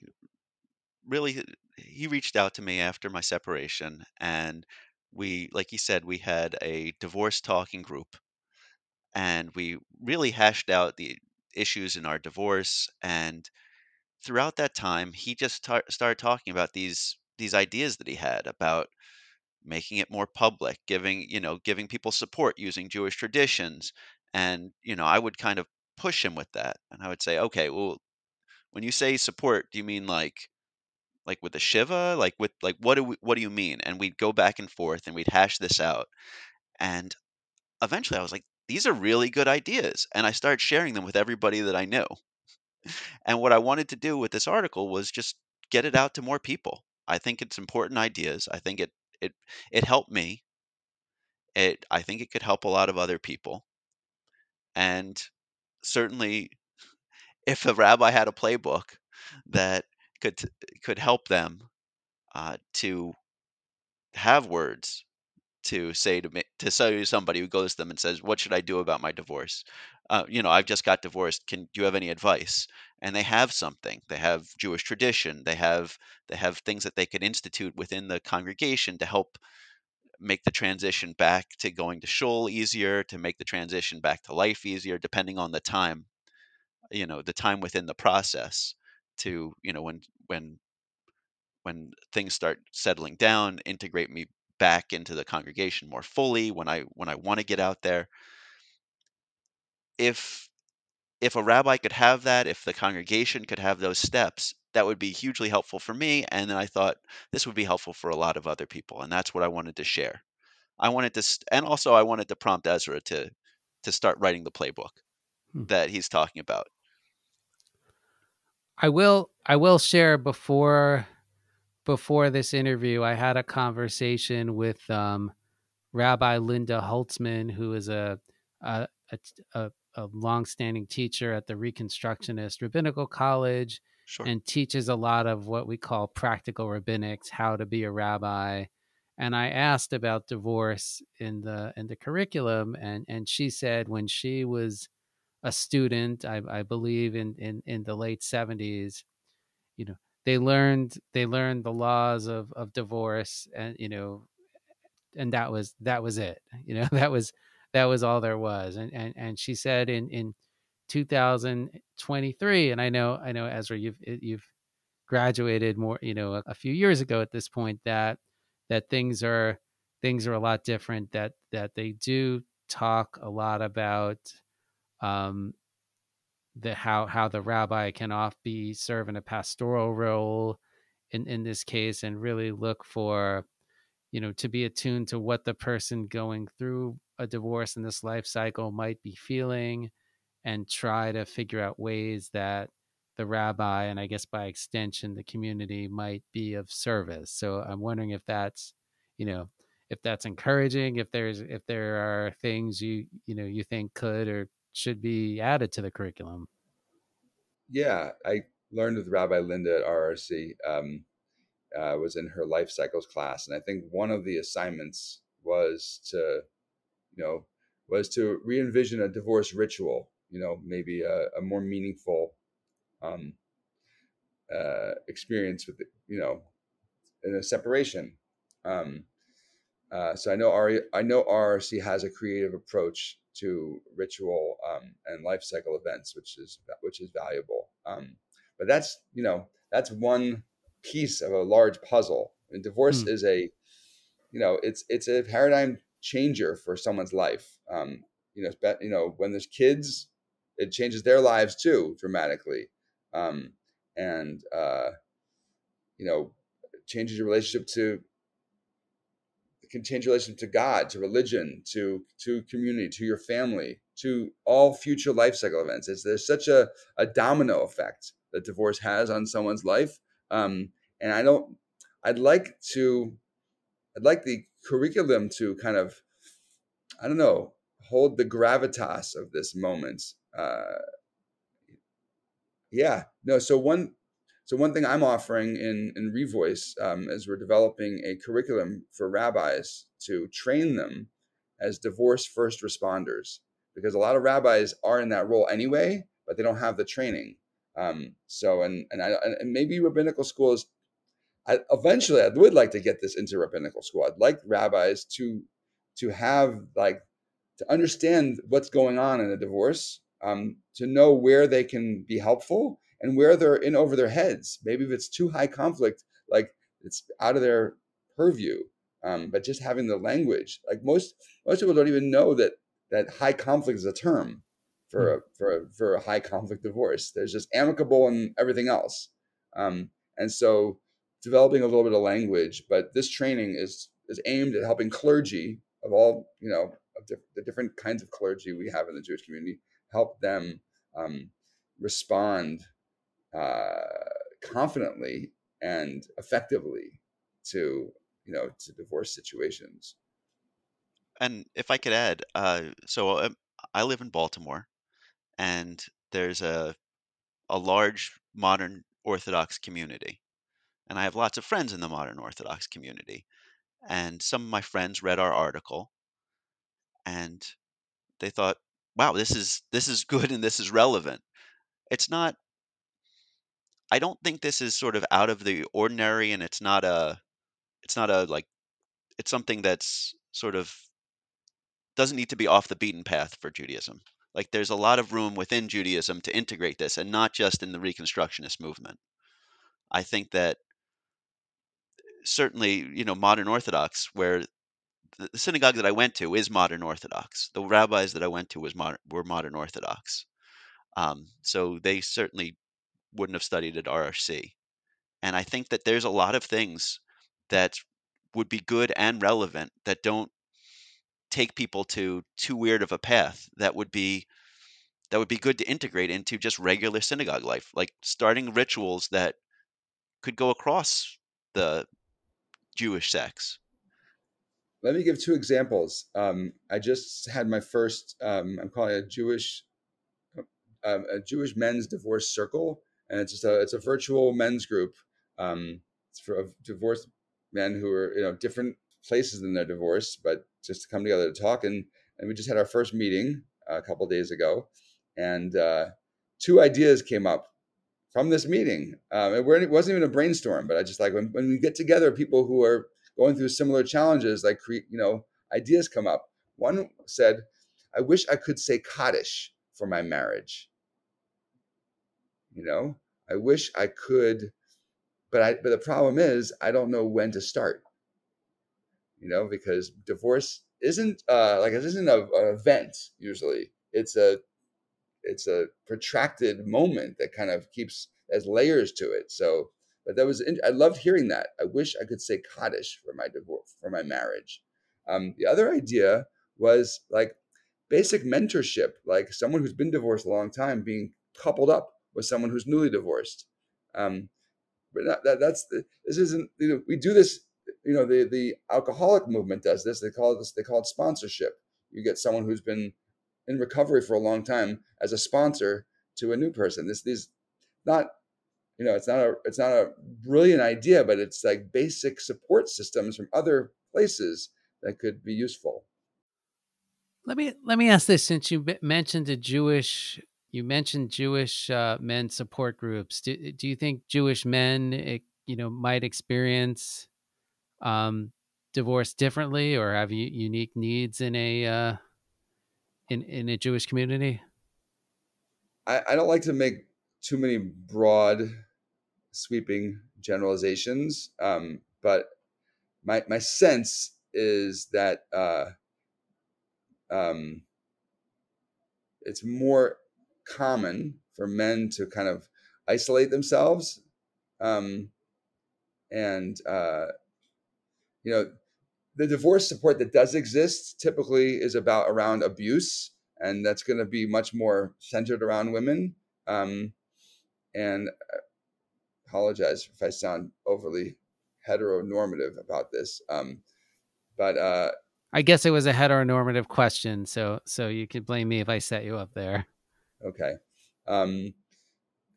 really he reached out to me after my separation and we like he said we had a divorce talking group and we really hashed out the issues in our divorce and throughout that time, he just tar- started talking about these these ideas that he had about making it more public, giving you know giving people support using Jewish traditions, and you know I would kind of push him with that, and I would say, okay, well, when you say support, do you mean like like with the shiva, like with like what do we, what do you mean? And we'd go back and forth, and we'd hash this out, and eventually I was like, these are really good ideas, and I started sharing them with everybody that I knew. And what I wanted to do with this article was just get it out to more people. I think it's important ideas. I think it it it helped me. It I think it could help a lot of other people. And certainly if a rabbi had a playbook that could could help them uh, to have words to say to me to say to somebody who goes to them and says, "What should I do about my divorce?" Uh, you know, I've just got divorced. Can do you have any advice? And they have something. They have Jewish tradition. They have they have things that they could institute within the congregation to help make the transition back to going to shul easier, to make the transition back to life easier, depending on the time. You know, the time within the process to you know when when when things start settling down, integrate me back into the congregation more fully when I when I want to get out there. If if a rabbi could have that, if the congregation could have those steps, that would be hugely helpful for me. And then I thought this would be helpful for a lot of other people, and that's what I wanted to share. I wanted to, st- and also I wanted to prompt Ezra to to start writing the playbook hmm. that he's talking about. I will I will share before before this interview, I had a conversation with um, Rabbi Linda Holtzman, who is a a, a, a longstanding teacher at the Reconstructionist Rabbinical College, sure. and teaches a lot of what we call practical rabbinics, how to be a rabbi. And I asked about divorce in the in the curriculum, and and she said when she was a student, I, I believe in, in in the late seventies, you know, they learned they learned the laws of of divorce and you know and that was that was it you know that was that was all there was. And and, and she said in in 2023 and i know i know ezra you've eh, you've graduated more you know a, a few years ago at this point that that things are things are a lot different that that they do talk a lot about um the how how the rabbi can oft be serving a pastoral role in in this case and really look for you know to be attuned to what the person going through a divorce in this life cycle might be feeling and try to figure out ways that the rabbi and i guess by extension the community might be of service. So i'm wondering if that's you know if that's encouraging if there's if there are things you you know you think could or should be added to the curriculum? Yeah, I learned with Rabbi Linda at RRC. Um, uh, was in her life cycles class, and I think one of the assignments was to, you know, was to re-envision a divorce ritual. You know, maybe a, a more meaningful um, uh, experience with, you know, in a separation. Um, uh, so I know RE, I know RRC has a creative approach to ritual um, and life cycle events, which is which is valuable. Um, but that's you know that's one piece of a large puzzle. And divorce mm. is a you know it's it's a paradigm changer for someone's life. Um, you know, you know when there's kids, it changes their lives too dramatically, um, and uh, you know changes your relationship to your relationship to God, to religion, to to community, to your family, to all future life cycle events. It's, there's such a, a domino effect that divorce has on someone's life. Um, and I don't, I'd like to, I'd like the curriculum to kind of, I don't know, hold the gravitas of this moment. Uh, yeah, no. So one so one thing I'm offering in in Revoice um, is we're developing a curriculum for rabbis to train them as divorce first responders because a lot of rabbis are in that role anyway, but they don't have the training. Um, so and and, I, and maybe rabbinical schools. I, eventually, I would like to get this into rabbinical school. I'd like rabbis to to have like to understand what's going on in a divorce, um, to know where they can be helpful, and where they're in over their heads. Maybe if it's too high conflict, like it's out of their purview. Um, but just having the language, like most most people don't even know that that high conflict is a term for a for a, for a high conflict divorce. There's just amicable and everything else. Um, and so developing a little bit of language, but this training is is aimed at helping clergy of all you know of diff- the different kinds of clergy we have in the Jewish community help them um, respond uh, confidently and effectively to you know to divorce situations. And if I could add, uh, so um, I live in Baltimore, and there's a a large modern Orthodox community, and I have lots of friends in the modern Orthodox community. And some of my friends read our article, and they thought, "Wow, this is this is good and this is relevant." It's not. I don't think this is sort of out of the ordinary, and it's not a. It's not a like. It's something that's sort of doesn't need to be off the beaten path for Judaism. Like there's a lot of room within Judaism to integrate this and not just in the Reconstructionist movement. I think that certainly, you know, modern Orthodox, where the, synagogue that I went to is modern Orthodox. The rabbis that I went to was modern, were modern Orthodox. Um, so they certainly wouldn't have studied at RRC. And I think that there's a lot of things that would be good and relevant that don't take people to too weird of a path that would be that would be good to integrate into just regular synagogue life like starting rituals that could go across the jewish sects Let me give two examples. Um, I just had my first. Um, I'm calling it a Jewish um, a Jewish men's divorce circle, and it's just a it's a virtual men's group. Um, for divorced men who are you know different places in their divorce, but just to come together to talk. And and we just had our first meeting a couple days ago, and uh, two ideas came up from this meeting. Um, it, it wasn't even a brainstorm, but I just like when, when we get together, people who are going through similar challenges, like create you know, ideas come up. One said, "I wish I could say Kaddish for my marriage." You know, I wish I could, but I but the problem is I don't know when to start you know, because divorce isn't uh, like it isn't a, an event usually. It's a it's a protracted moment that kind of keeps as layers to it. So, but that was I loved hearing that. I wish I could say Kaddish for my divorce for my marriage. Um, the other idea was like basic mentorship, like someone who's been divorced a long time being coupled up with someone who's newly divorced. Um, but that, that, that's the, this isn't you know we do this you know the the alcoholic movement does this. They call this they call it sponsorship. You get someone who's been in recovery for a long time as a sponsor to a new person. This these not you know it's not a it's not a brilliant idea but it's like basic support systems from other places that could be useful. Let me let me ask this since you mentioned a jewish you mentioned jewish uh, men support groups do, do you think jewish men eh, you know might experience um, divorced differently or have unique needs in a uh, in in a Jewish community? I, I don't like to make too many broad, sweeping generalizations, um, but my my sense is that uh, um, it's more common for men to kind of isolate themselves um, and uh, you know, the divorce support that does exist typically is about around abuse, and that's going to be much more centered around women. Um, and I apologize if I sound overly heteronormative about this, um, but uh, I guess it was a heteronormative question, so so you could blame me if I set you up there. Okay. Um,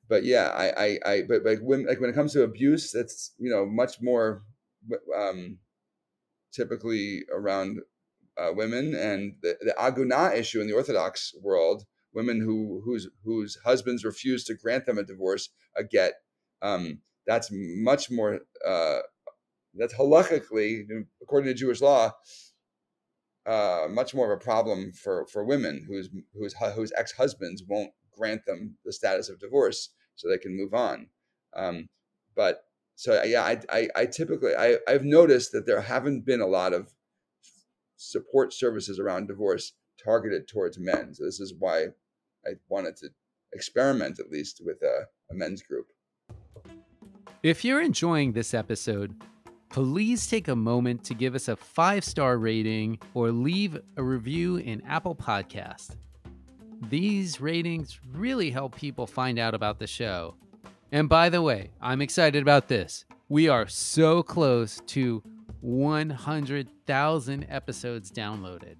but yeah, I, I, I, but like when, like when it comes to abuse, that's you know much more um, typically around uh, women and the, the aguna issue in the Orthodox world, women who whose whose husbands refuse to grant them a divorce, a get. Um, that's much more. Uh, that's halakhically, according to Jewish law, uh, much more of a problem for for women whose whose whose ex husbands won't grant them the status of divorce. so they can move on. Um, but so yeah, I, I, I typically I, I've noticed that there haven't been a lot of support services around divorce targeted towards men. So this is why I wanted to experiment at least with a, a men's group. If you're enjoying this episode, please take a moment to give us a five star rating or leave a review in Apple Podcast. These ratings really help people find out about the show. And by the way, I'm excited about this. We are so close to 100,000 episodes downloaded.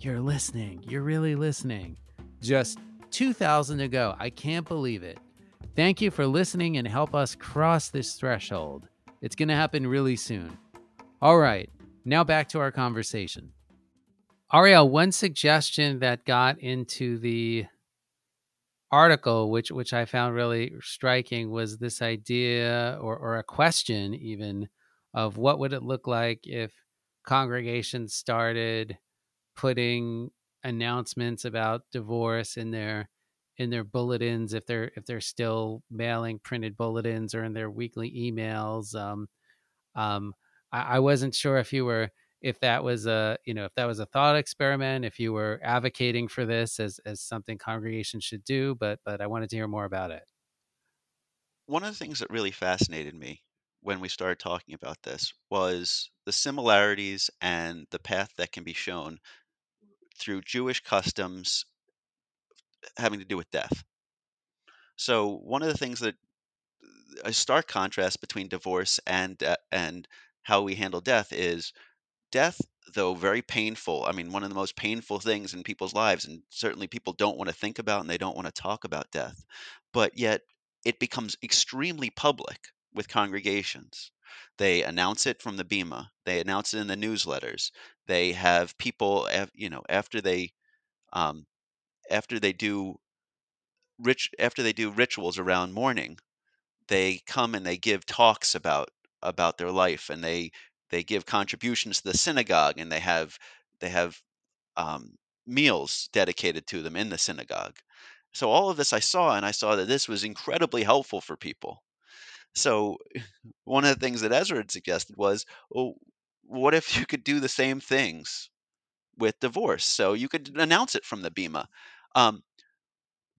You're listening. You're really listening. Just 2,000 to go. I can't believe it. Thank you for listening and help us cross this threshold. It's going to happen really soon. All right, now back to our conversation. Ariel, one suggestion that got into the article, which which I found really striking, was this idea or, or a question even of what would it look like if congregations started putting announcements about divorce in their in their bulletins if they're if they're still mailing printed bulletins or in their weekly emails um, um, I, I wasn't sure if you were if that was a you know if that was a thought experiment if you were advocating for this as as something congregations should do but but i wanted to hear more about it. One of the things that really fascinated me when we started talking about this was the similarities and the path that can be shown through Jewish customs having to do with death. So one of the things that a stark contrast between divorce and uh, and how we handle death is death though very painful i mean one of the most painful things in people's lives and certainly people don't want to think about and they don't want to talk about death but yet it becomes extremely public with congregations they announce it from the bema they announce it in the newsletters they have people you know after they um, after they do rich after they do rituals around mourning they come and they give talks about about their life and they they give contributions to the synagogue and they have they have um, meals dedicated to them in the synagogue. So all of this i saw and i saw that this was incredibly helpful for people. So one of the things that ezra had suggested was well what if you could do the same things with divorce? So you could announce it from the bima um,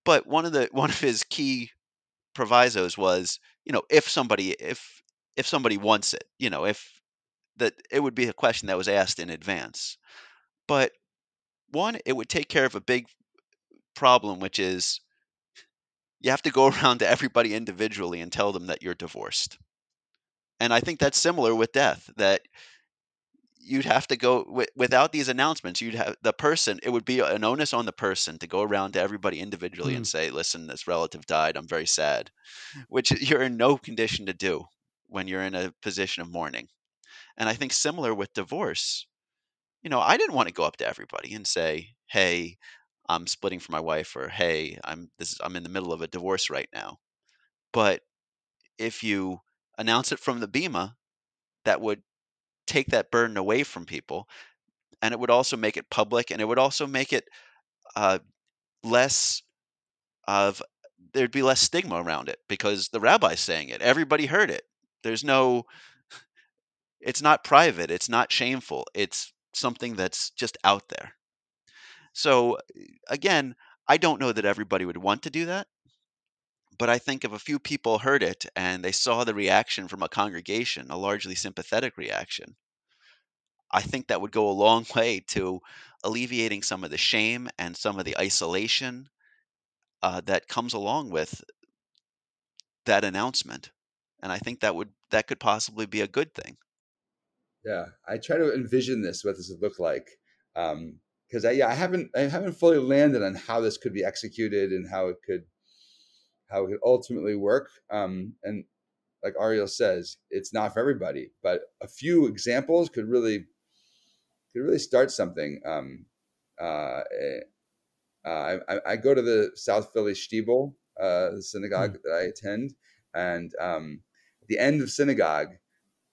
but one of the one of his key provisos was, you know, if somebody if if somebody wants it, you know, if that it would be a question that was asked in advance. But one, it would take care of a big problem, which is you have to go around to everybody individually and tell them that you're divorced. And I think that's similar with death, that you'd have to go w- without these announcements you'd have the person it would be an onus on the person to go around to everybody individually mm. and say listen this relative died i'm very sad which you're in no condition to do when you're in a position of mourning and i think similar with divorce you know i didn't want to go up to everybody and say hey i'm splitting from my wife or hey i'm this is, i'm in the middle of a divorce right now but if you announce it from the bema that would take that burden away from people and it would also make it public and it would also make it uh, less of there'd be less stigma around it because the rabbi's saying it everybody heard it. There's no it's not private it's not shameful it's something that's just out there. So again i don't know that everybody would want to do that but i think if a few people heard it and they saw the reaction from a congregation a largely sympathetic reaction I think that would go a long way to alleviating some of the shame and some of the isolation uh, that comes along with that announcement. And I think that would that could possibly be a good thing. Yeah, I try to envision this, what this would look like, because um, I yeah I haven't I haven't fully landed on how this could be executed and how it could how it could ultimately work. Um, and like Ariel says, it's not for everybody, but a few examples could really could really start something. Um, uh, eh, uh, I, I, go to the South Philly Shtiebel, uh, the synagogue mm. that I attend, and um, at the end of synagogue,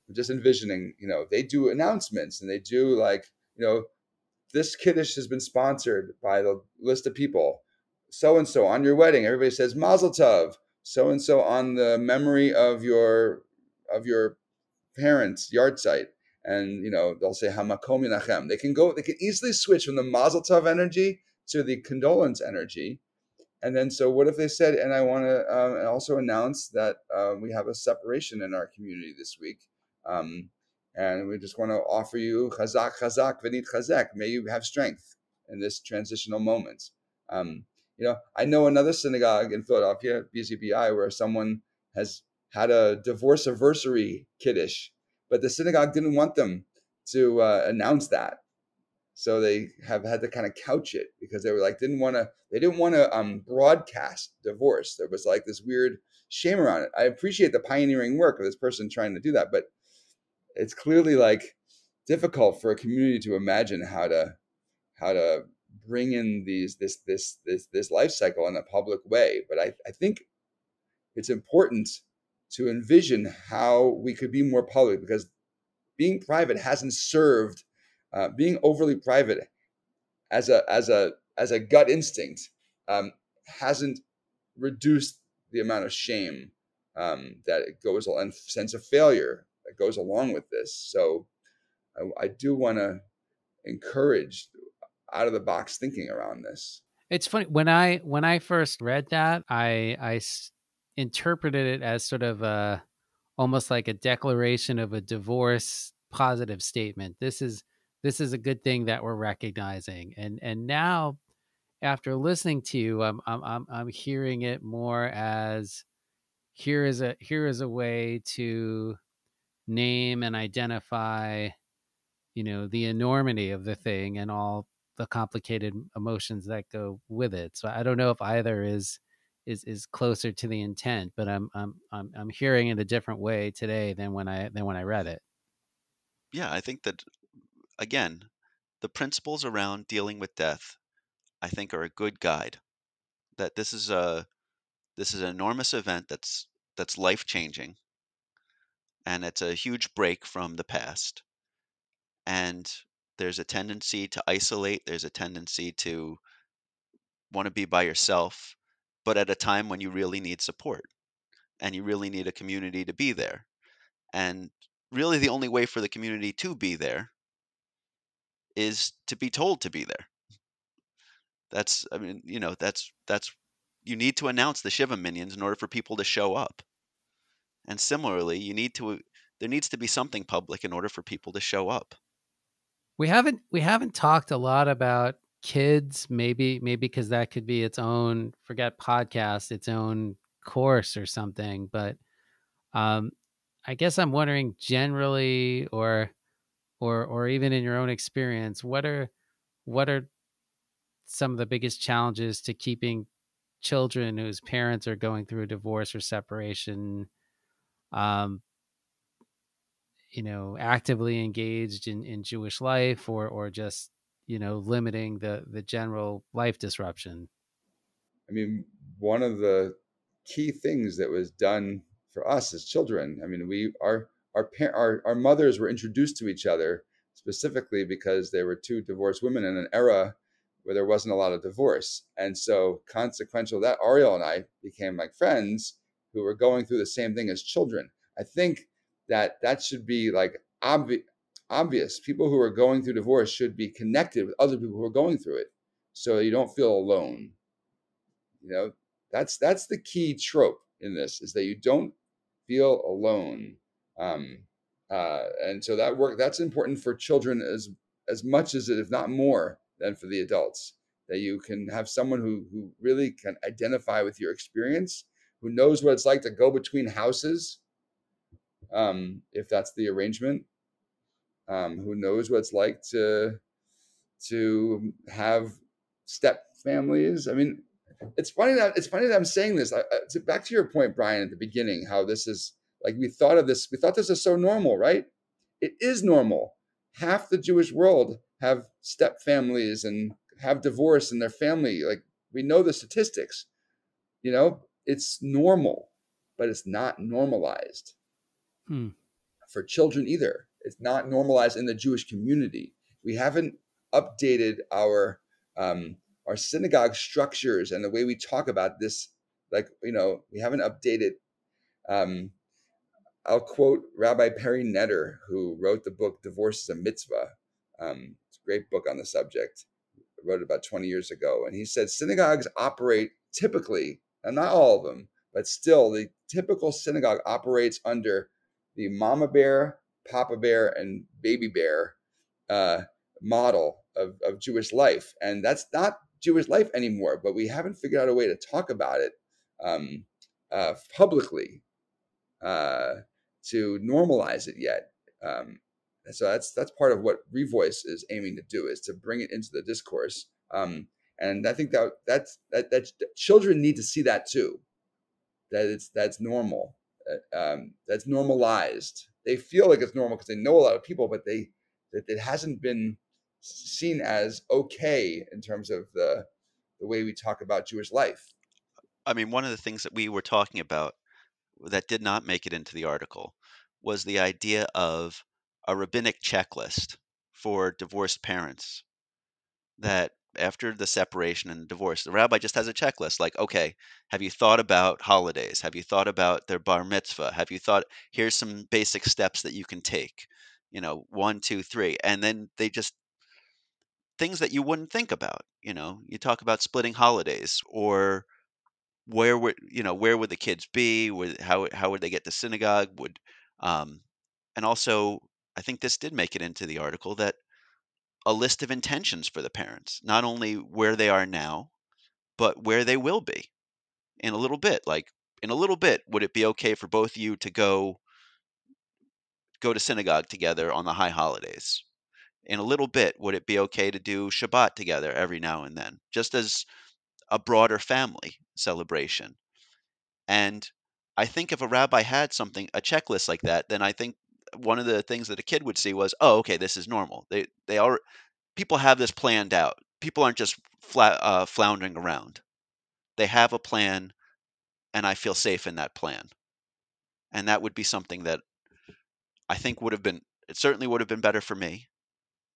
I'm just envisioning, you know, they do announcements and they do like, you know, this kiddush has been sponsored by the list of people, so and so on your wedding. Everybody says Mazel Tov. so and so on the memory of your of your parents' yahrzeit, and you know they'll say Hamakom Yinachem. They can go. They can easily switch from the Mazel Tov energy to the condolence energy. And then, so what if they said, and I want to um, also announce that uh, we have a separation in our community this week. Um, and we just want to offer you chazak, chazak, v'nitchazek. May you have strength in this transitional moment. Um, you know, I know another synagogue in Philadelphia, BZBI, where someone has had a divorce anniversary kiddush, but the synagogue didn't want them to uh, announce that, so they have had to kind of couch it because they were like didn't want to they didn't want to um, broadcast divorce. There was like this weird shame around it. I appreciate the pioneering work of this person trying to do that, but it's clearly like difficult for a community to imagine how to how to bring in these this this this this life cycle in a public way. But I, I think it's important to envision how we could be more public because being private hasn't served uh, being overly private as a as a as a gut instinct um, hasn't reduced the amount of shame um, that it goes and sense of failure that goes along with this. So I, I do want to encourage out of the box thinking around this. It's funny when I when I first read that I I interpreted it as sort of a almost like a declaration of a divorce positive statement. This is this is a good thing that we're recognizing. And and now after listening to you, I'm I'm I'm hearing it more as here is a here is a way to name and identify you know the enormity of the thing and all the complicated emotions that go with it so i don't know if either is is is closer to the intent but i'm i'm i'm, I'm hearing it a different way today than when i than when i read it yeah i think that again the principles around dealing with death i think are a good guide that this is a this is an enormous event that's that's life changing and it's a huge break from the past. And there's a tendency to isolate, there's a tendency to want to be by yourself, but at a time when you really need support and you really need a community to be there. And really, the only way for the community to be there is to be told to be there. That's, I mean, you know, that's, that's, you need to announce the Shiva minyans in order for people to show up. And similarly, you need to there needs to be something public in order for people to show up. We haven't we haven't talked a lot about kids maybe maybe because that could be its own forget podcast its own course or something but um i guess i'm wondering generally or or or even in your own experience what are what are some of the biggest challenges to keeping children whose parents are going through a divorce or separation um, you know, actively engaged in, in Jewish life or, or just, you know, limiting the, the general life disruption? I mean, one of the key things that was done for us as children, I mean, we, our, our, our, our mothers were introduced to each other specifically because they were two divorced women in an era where there wasn't a lot of divorce. And so consequential that Ariel and I became like friends who were going through the same thing as children. I think that that should be like obvi- obvious. People who are going through divorce should be connected with other people who are going through it, so you don't feel alone. You know, that's that's the key trope in this is that you don't feel alone. Um, uh, and so that work that's important for children as as much as it, if not more, than for the adults. That you can have someone who who really can identify with your experience who knows what it's like to go between houses, um, if that's the arrangement, um, who knows what it's like to to have step families. I mean, it's funny that it's funny that I'm saying this. I, I, back to your point, Brian, at the beginning, how this is like we thought of this. We thought this is so normal, right? It is normal. Half the Jewish world have step families and have divorce in their family. Like we know the statistics. You know, it's normal, but it's not normalized hmm. for children either. It's not normalized in the Jewish community. We haven't updated our um, our synagogue structures and the way we talk about this like you know we haven't updated. Um, I'll quote Rabbi Perry Netter, who wrote the book "Divorce is a Mitzvah." Um, it's a great book on the subject. I wrote it about 20 years ago, and he said synagogues operate typically, and not all of them, but still, the typical synagogue operates under the mama bear, papa bear, and baby bear uh, model of, of Jewish life. And that's not Jewish life anymore, but we haven't figured out a way to talk about it um, uh, publicly uh, to normalize it yet. Um, so that's that's part of what Revoice is aiming to do is to bring it into the discourse. Um, and I think that that's that, that children need to see that too. That it's that's normal. Um, that's normalized. They feel like it's normal because they know a lot of people, but they that it hasn't been seen as okay in terms of the the way we talk about Jewish life. I mean, one of the things that we were talking about that did not make it into the article was the idea of a rabbinic checklist for divorced parents that after the separation and the divorce, the rabbi just has a checklist like, okay, have you thought about holidays? Have you thought about their bar mitzvah? Have you thought, here's some basic steps that you can take? You know, one, two, three. And then they just, things that you wouldn't think about. You know, you talk about splitting holidays or where would, you know, where would the kids be? Would, how, how would they get to synagogue? Would, um, and also, I think this did make it into the article that a list of intentions for the parents, not only where they are now, but where they will be in a little bit. Like in a little bit, would it be okay for both of you to go go to synagogue together on the high holidays? In a little bit, would it be okay to do Shabbat together every now and then, just as a broader family celebration? And I think if a rabbi had something, a checklist like that, then I think one of the things that a kid would see was, oh, okay, this is normal. They they are people have this planned out. People aren't just flat, uh, floundering around. They have a plan, and I feel safe in that plan. And that would be something that I think would have been. It certainly would have been better for me,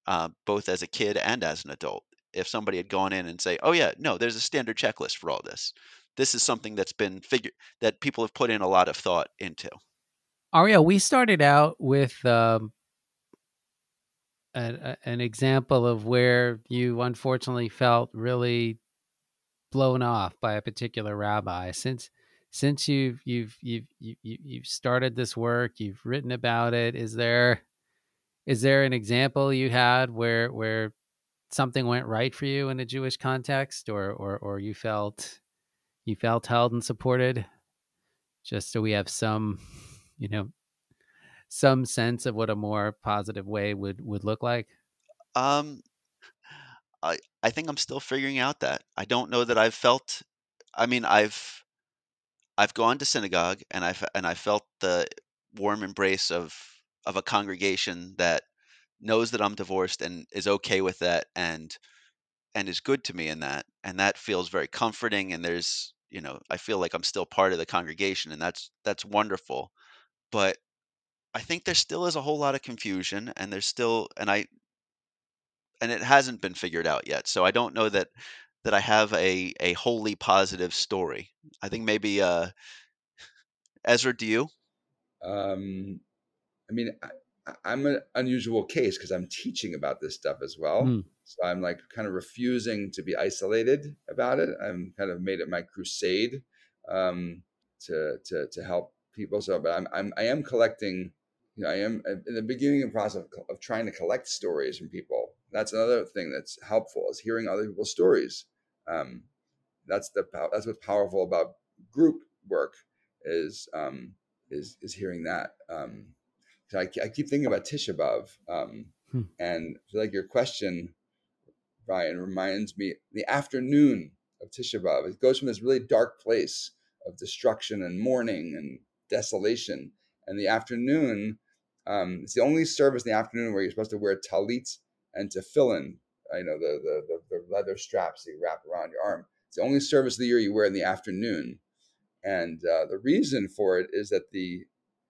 uh, both as a kid and as an adult, if somebody had gone in and say, "Oh yeah, no, there's a standard checklist for all this. This is something that's been figured that people have put in a lot of thought into." Ariel, we started out with um, a, an example of where you unfortunately felt really blown off by a particular rabbi. Since since you've you've you've you, you've started this work, you've written about it. Is there is there an example you had where where something went right for you in a Jewish context, or or or you felt you felt held and supported? Just so we have some you know some sense of what a more positive way would would look like? Um, I I think I'm still figuring out that. I don't know that I've felt. I mean, I've I've gone to synagogue and I've and I felt the warm embrace of of a congregation that knows that I'm divorced and is okay with that and and is good to me in that and that feels very comforting and there's you know I feel like I'm still part of the congregation and that's that's wonderful but I think there still is a whole lot of confusion, and there's still and I and it hasn't been figured out yet. So I don't know that that I have a a wholly positive story. I think maybe uh, Ezra, do you? Um, I mean, I, I'm an unusual case because I'm teaching about this stuff as well. Mm. So I'm like kind of refusing to be isolated about it. I'm kind of made it my crusade um, to to to help people. So, but I'm, I'm I am collecting you know, I am in the beginning of the process of, of, trying to collect stories from people. That's another thing that's helpful is hearing other people's stories. Um, that's the that's what's powerful about group work is um, is is hearing that. Um, I, I keep thinking about Tisha B'av, um, hmm. and I feel like your question, Brian, reminds me the afternoon of Tisha B'av. It goes from this really dark place of destruction and mourning and desolation, and the afternoon um, it's the only service in the afternoon where you're supposed to wear talit and tefillin, I know the, the, the, the leather straps that you wrap around your arm. It's the only service of the year you wear in the afternoon. And uh, the reason for it is that the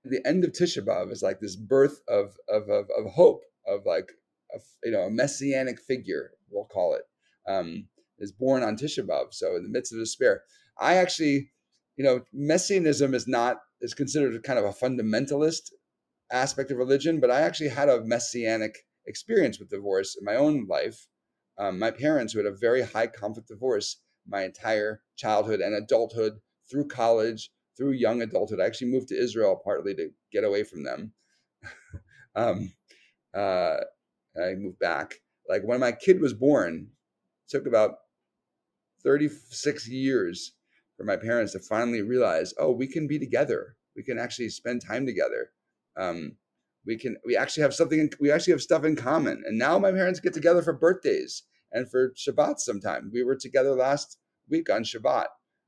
the end of Tisha B'av is like this birth of of of, of hope, of like a, you know a messianic figure, we'll call it, um, is born on Tisha B'av. So in the midst of despair, I actually you know, messianism is not is considered kind of a fundamentalist aspect of religion, but I actually had a messianic experience with divorce in my own life. Um, my parents, who had a very high conflict divorce my entire childhood and adulthood through college, through young adulthood. I actually moved to Israel partly to get away from them. um, uh, I moved back. Like when my kid was born, took about 36 years for my parents to finally realize, oh, we can be together. We can actually spend time together. Um, we can we actually have something in, we actually have stuff in common. And now my parents get together for birthdays and for Shabbat sometime. We were together last week on Shabbat.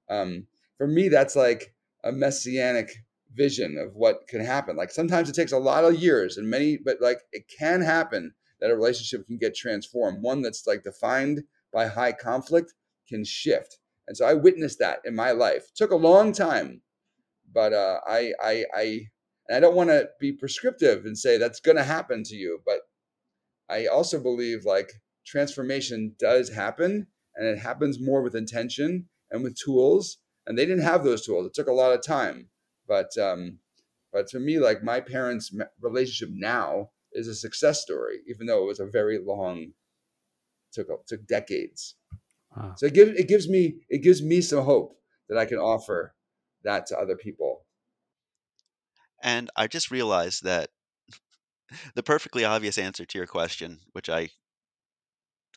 Um, for me, that's like a messianic vision of what can happen. Like sometimes it takes a lot of years and many, but like it can happen that a relationship can get transformed. One that's like defined by high conflict can shift. And so I witnessed that in my life. It took a long time, but uh, I, I, I, I don't want to be prescriptive and say that's going to happen to you, but I also believe like transformation does happen and it happens more with intention and with tools. And they didn't have those tools. It took a lot of time, but um, but for me, like my parents' relationship now is a success story, even though it was a very long took took decades. Wow. So it gives it gives me it gives me some hope that I can offer that to other people. And I just realized that the perfectly obvious answer to your question, which I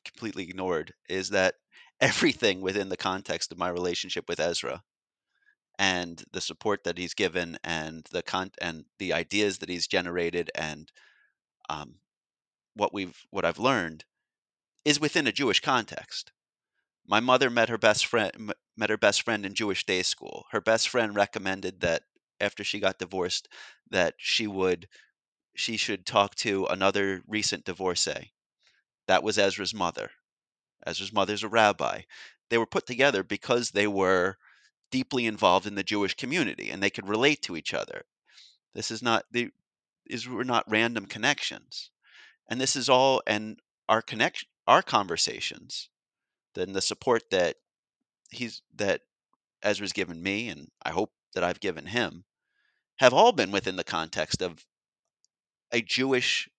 completely ignored, is that everything within the context of my relationship with Ezra and the support that he's given and the con and the ideas that he's generated and um, what we've what I've learned is within a Jewish context. My mother met her best friend met her best friend in Jewish day school. Her best friend recommended that after she got divorced that she would she should talk to another recent divorcee. That was Ezra's mother. Ezra's mother's a rabbi. They were put together because they were deeply involved in the Jewish community and they could relate to each other. This is not the is were not random connections. And this is all and our connection our conversations, then the support that he's that Ezra's given me and I hope that I've given him have all been within the context of a Jewish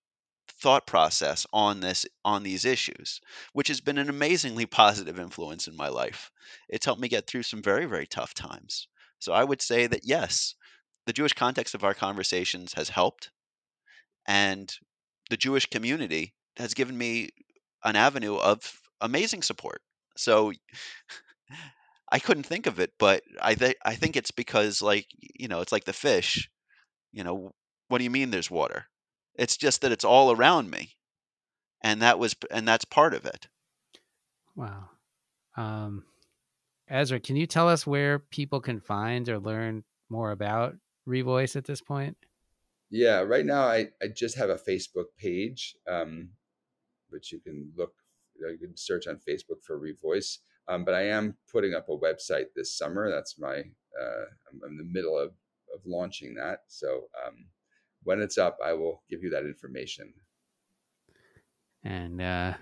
thought process on this on these issues which has been an amazingly positive influence in my life. It's helped me get through some very very tough times. So i would say that yes the jewish context of our conversations has helped and the jewish community has given me an avenue of amazing support so i couldn't think of it but i th- i think it's because like you know it's like the fish you know what do you mean there's water it's just that it's all around me. And that was and that's part of it. Wow. Um Ezra, can you tell us where people can find or learn more about Revoice at this point? Yeah, right now I, I just have a Facebook page, um, which you can look, you can search on Facebook for Revoice. Um, but I am putting up a website this summer. That's my, uh, I'm, I'm in the middle of, of launching that. So um, when it's up, I will give you that information. And uh,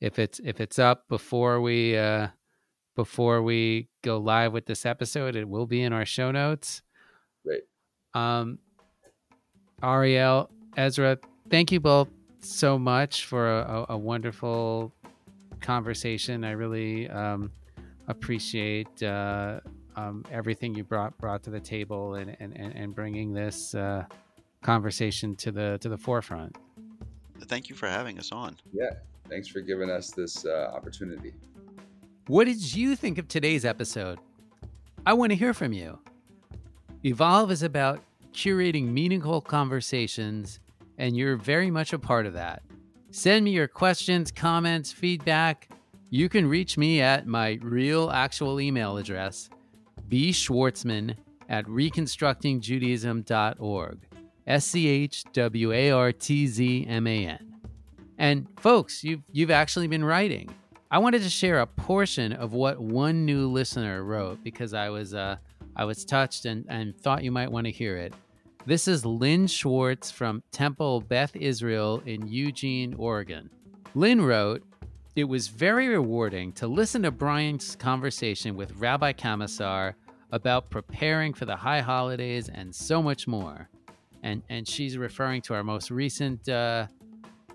if it's if it's up before we uh, before we go live with this episode, it will be in our show notes. Great. Um, Ariel, Ezra, thank you both so much for a, a wonderful conversation. I really um, appreciate uh, um, everything you brought brought to the table and and, and bringing this uh, conversation to the to the forefront. Thank you for having us on. Yeah, thanks for giving us this uh, opportunity. What did you think of today's episode? I want to hear from you. Evolve is about curating meaningful conversations, and you're very much a part of that. Send me your questions, comments, feedback. You can reach me at my real actual email address, bschwartzman at reconstructingjudaism.org. S C H W A R T Z M A N. And folks, you've you've actually been writing. I wanted to share a portion of what one new listener wrote because I was uh, I was touched and, and thought you might want to hear it. This is Lynn Schwartz from Temple Beth Israel in Eugene, Oregon. Lynn wrote, It was very rewarding to listen to Brian's conversation with Rabbi Kamesar about preparing for the high holidays and so much more. And, and she's referring to our most recent uh,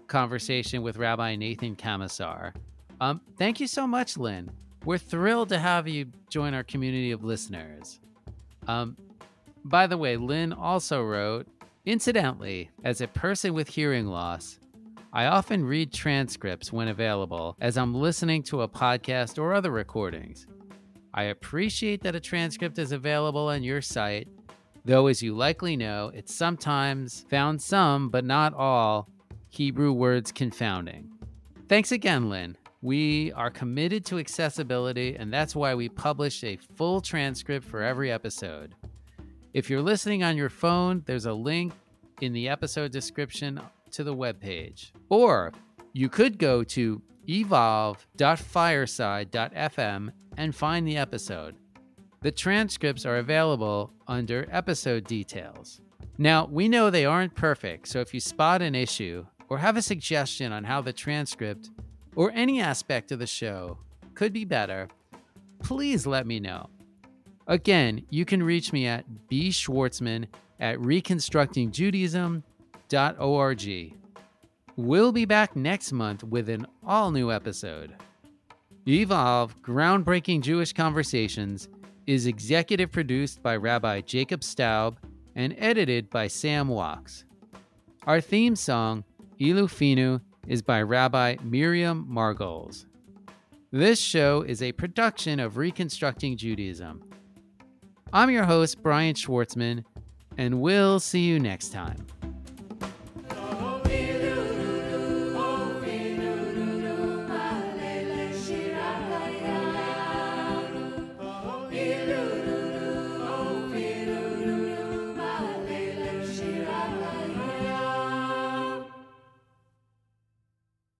conversation with Rabbi Nathan Kamesar. Um, thank you so much, Lynn. We're thrilled to have you join our community of listeners. Um, by the way, Lynn also wrote Incidentally, as a person with hearing loss, I often read transcripts when available as I'm listening to a podcast or other recordings. I appreciate that a transcript is available on your site, though, as you likely know, it's sometimes found some, but not all, Hebrew words confounding. Thanks again, Lynn. We are committed to accessibility, and that's why we publish a full transcript for every episode. If you're listening on your phone, there's a link in the episode description to the webpage. Or you could go to evolve.fireside.fm and find the episode. The transcripts are available under episode details. Now, we know they aren't perfect, so if you spot an issue or have a suggestion on how the transcript or any aspect of the show could be better, please let me know. Again, you can reach me at bschwartzman at reconstructingjudaism.org. We'll be back next month with an all new episode. Evolve Groundbreaking Jewish Conversations is executive produced by Rabbi Jacob Staub and edited by Sam Wachs. Our theme song, Ilu Finu, is by Rabbi Miriam Margles. This show is a production of Reconstructing Judaism. I'm your host, Brian Schwartzman, and we'll see you next time.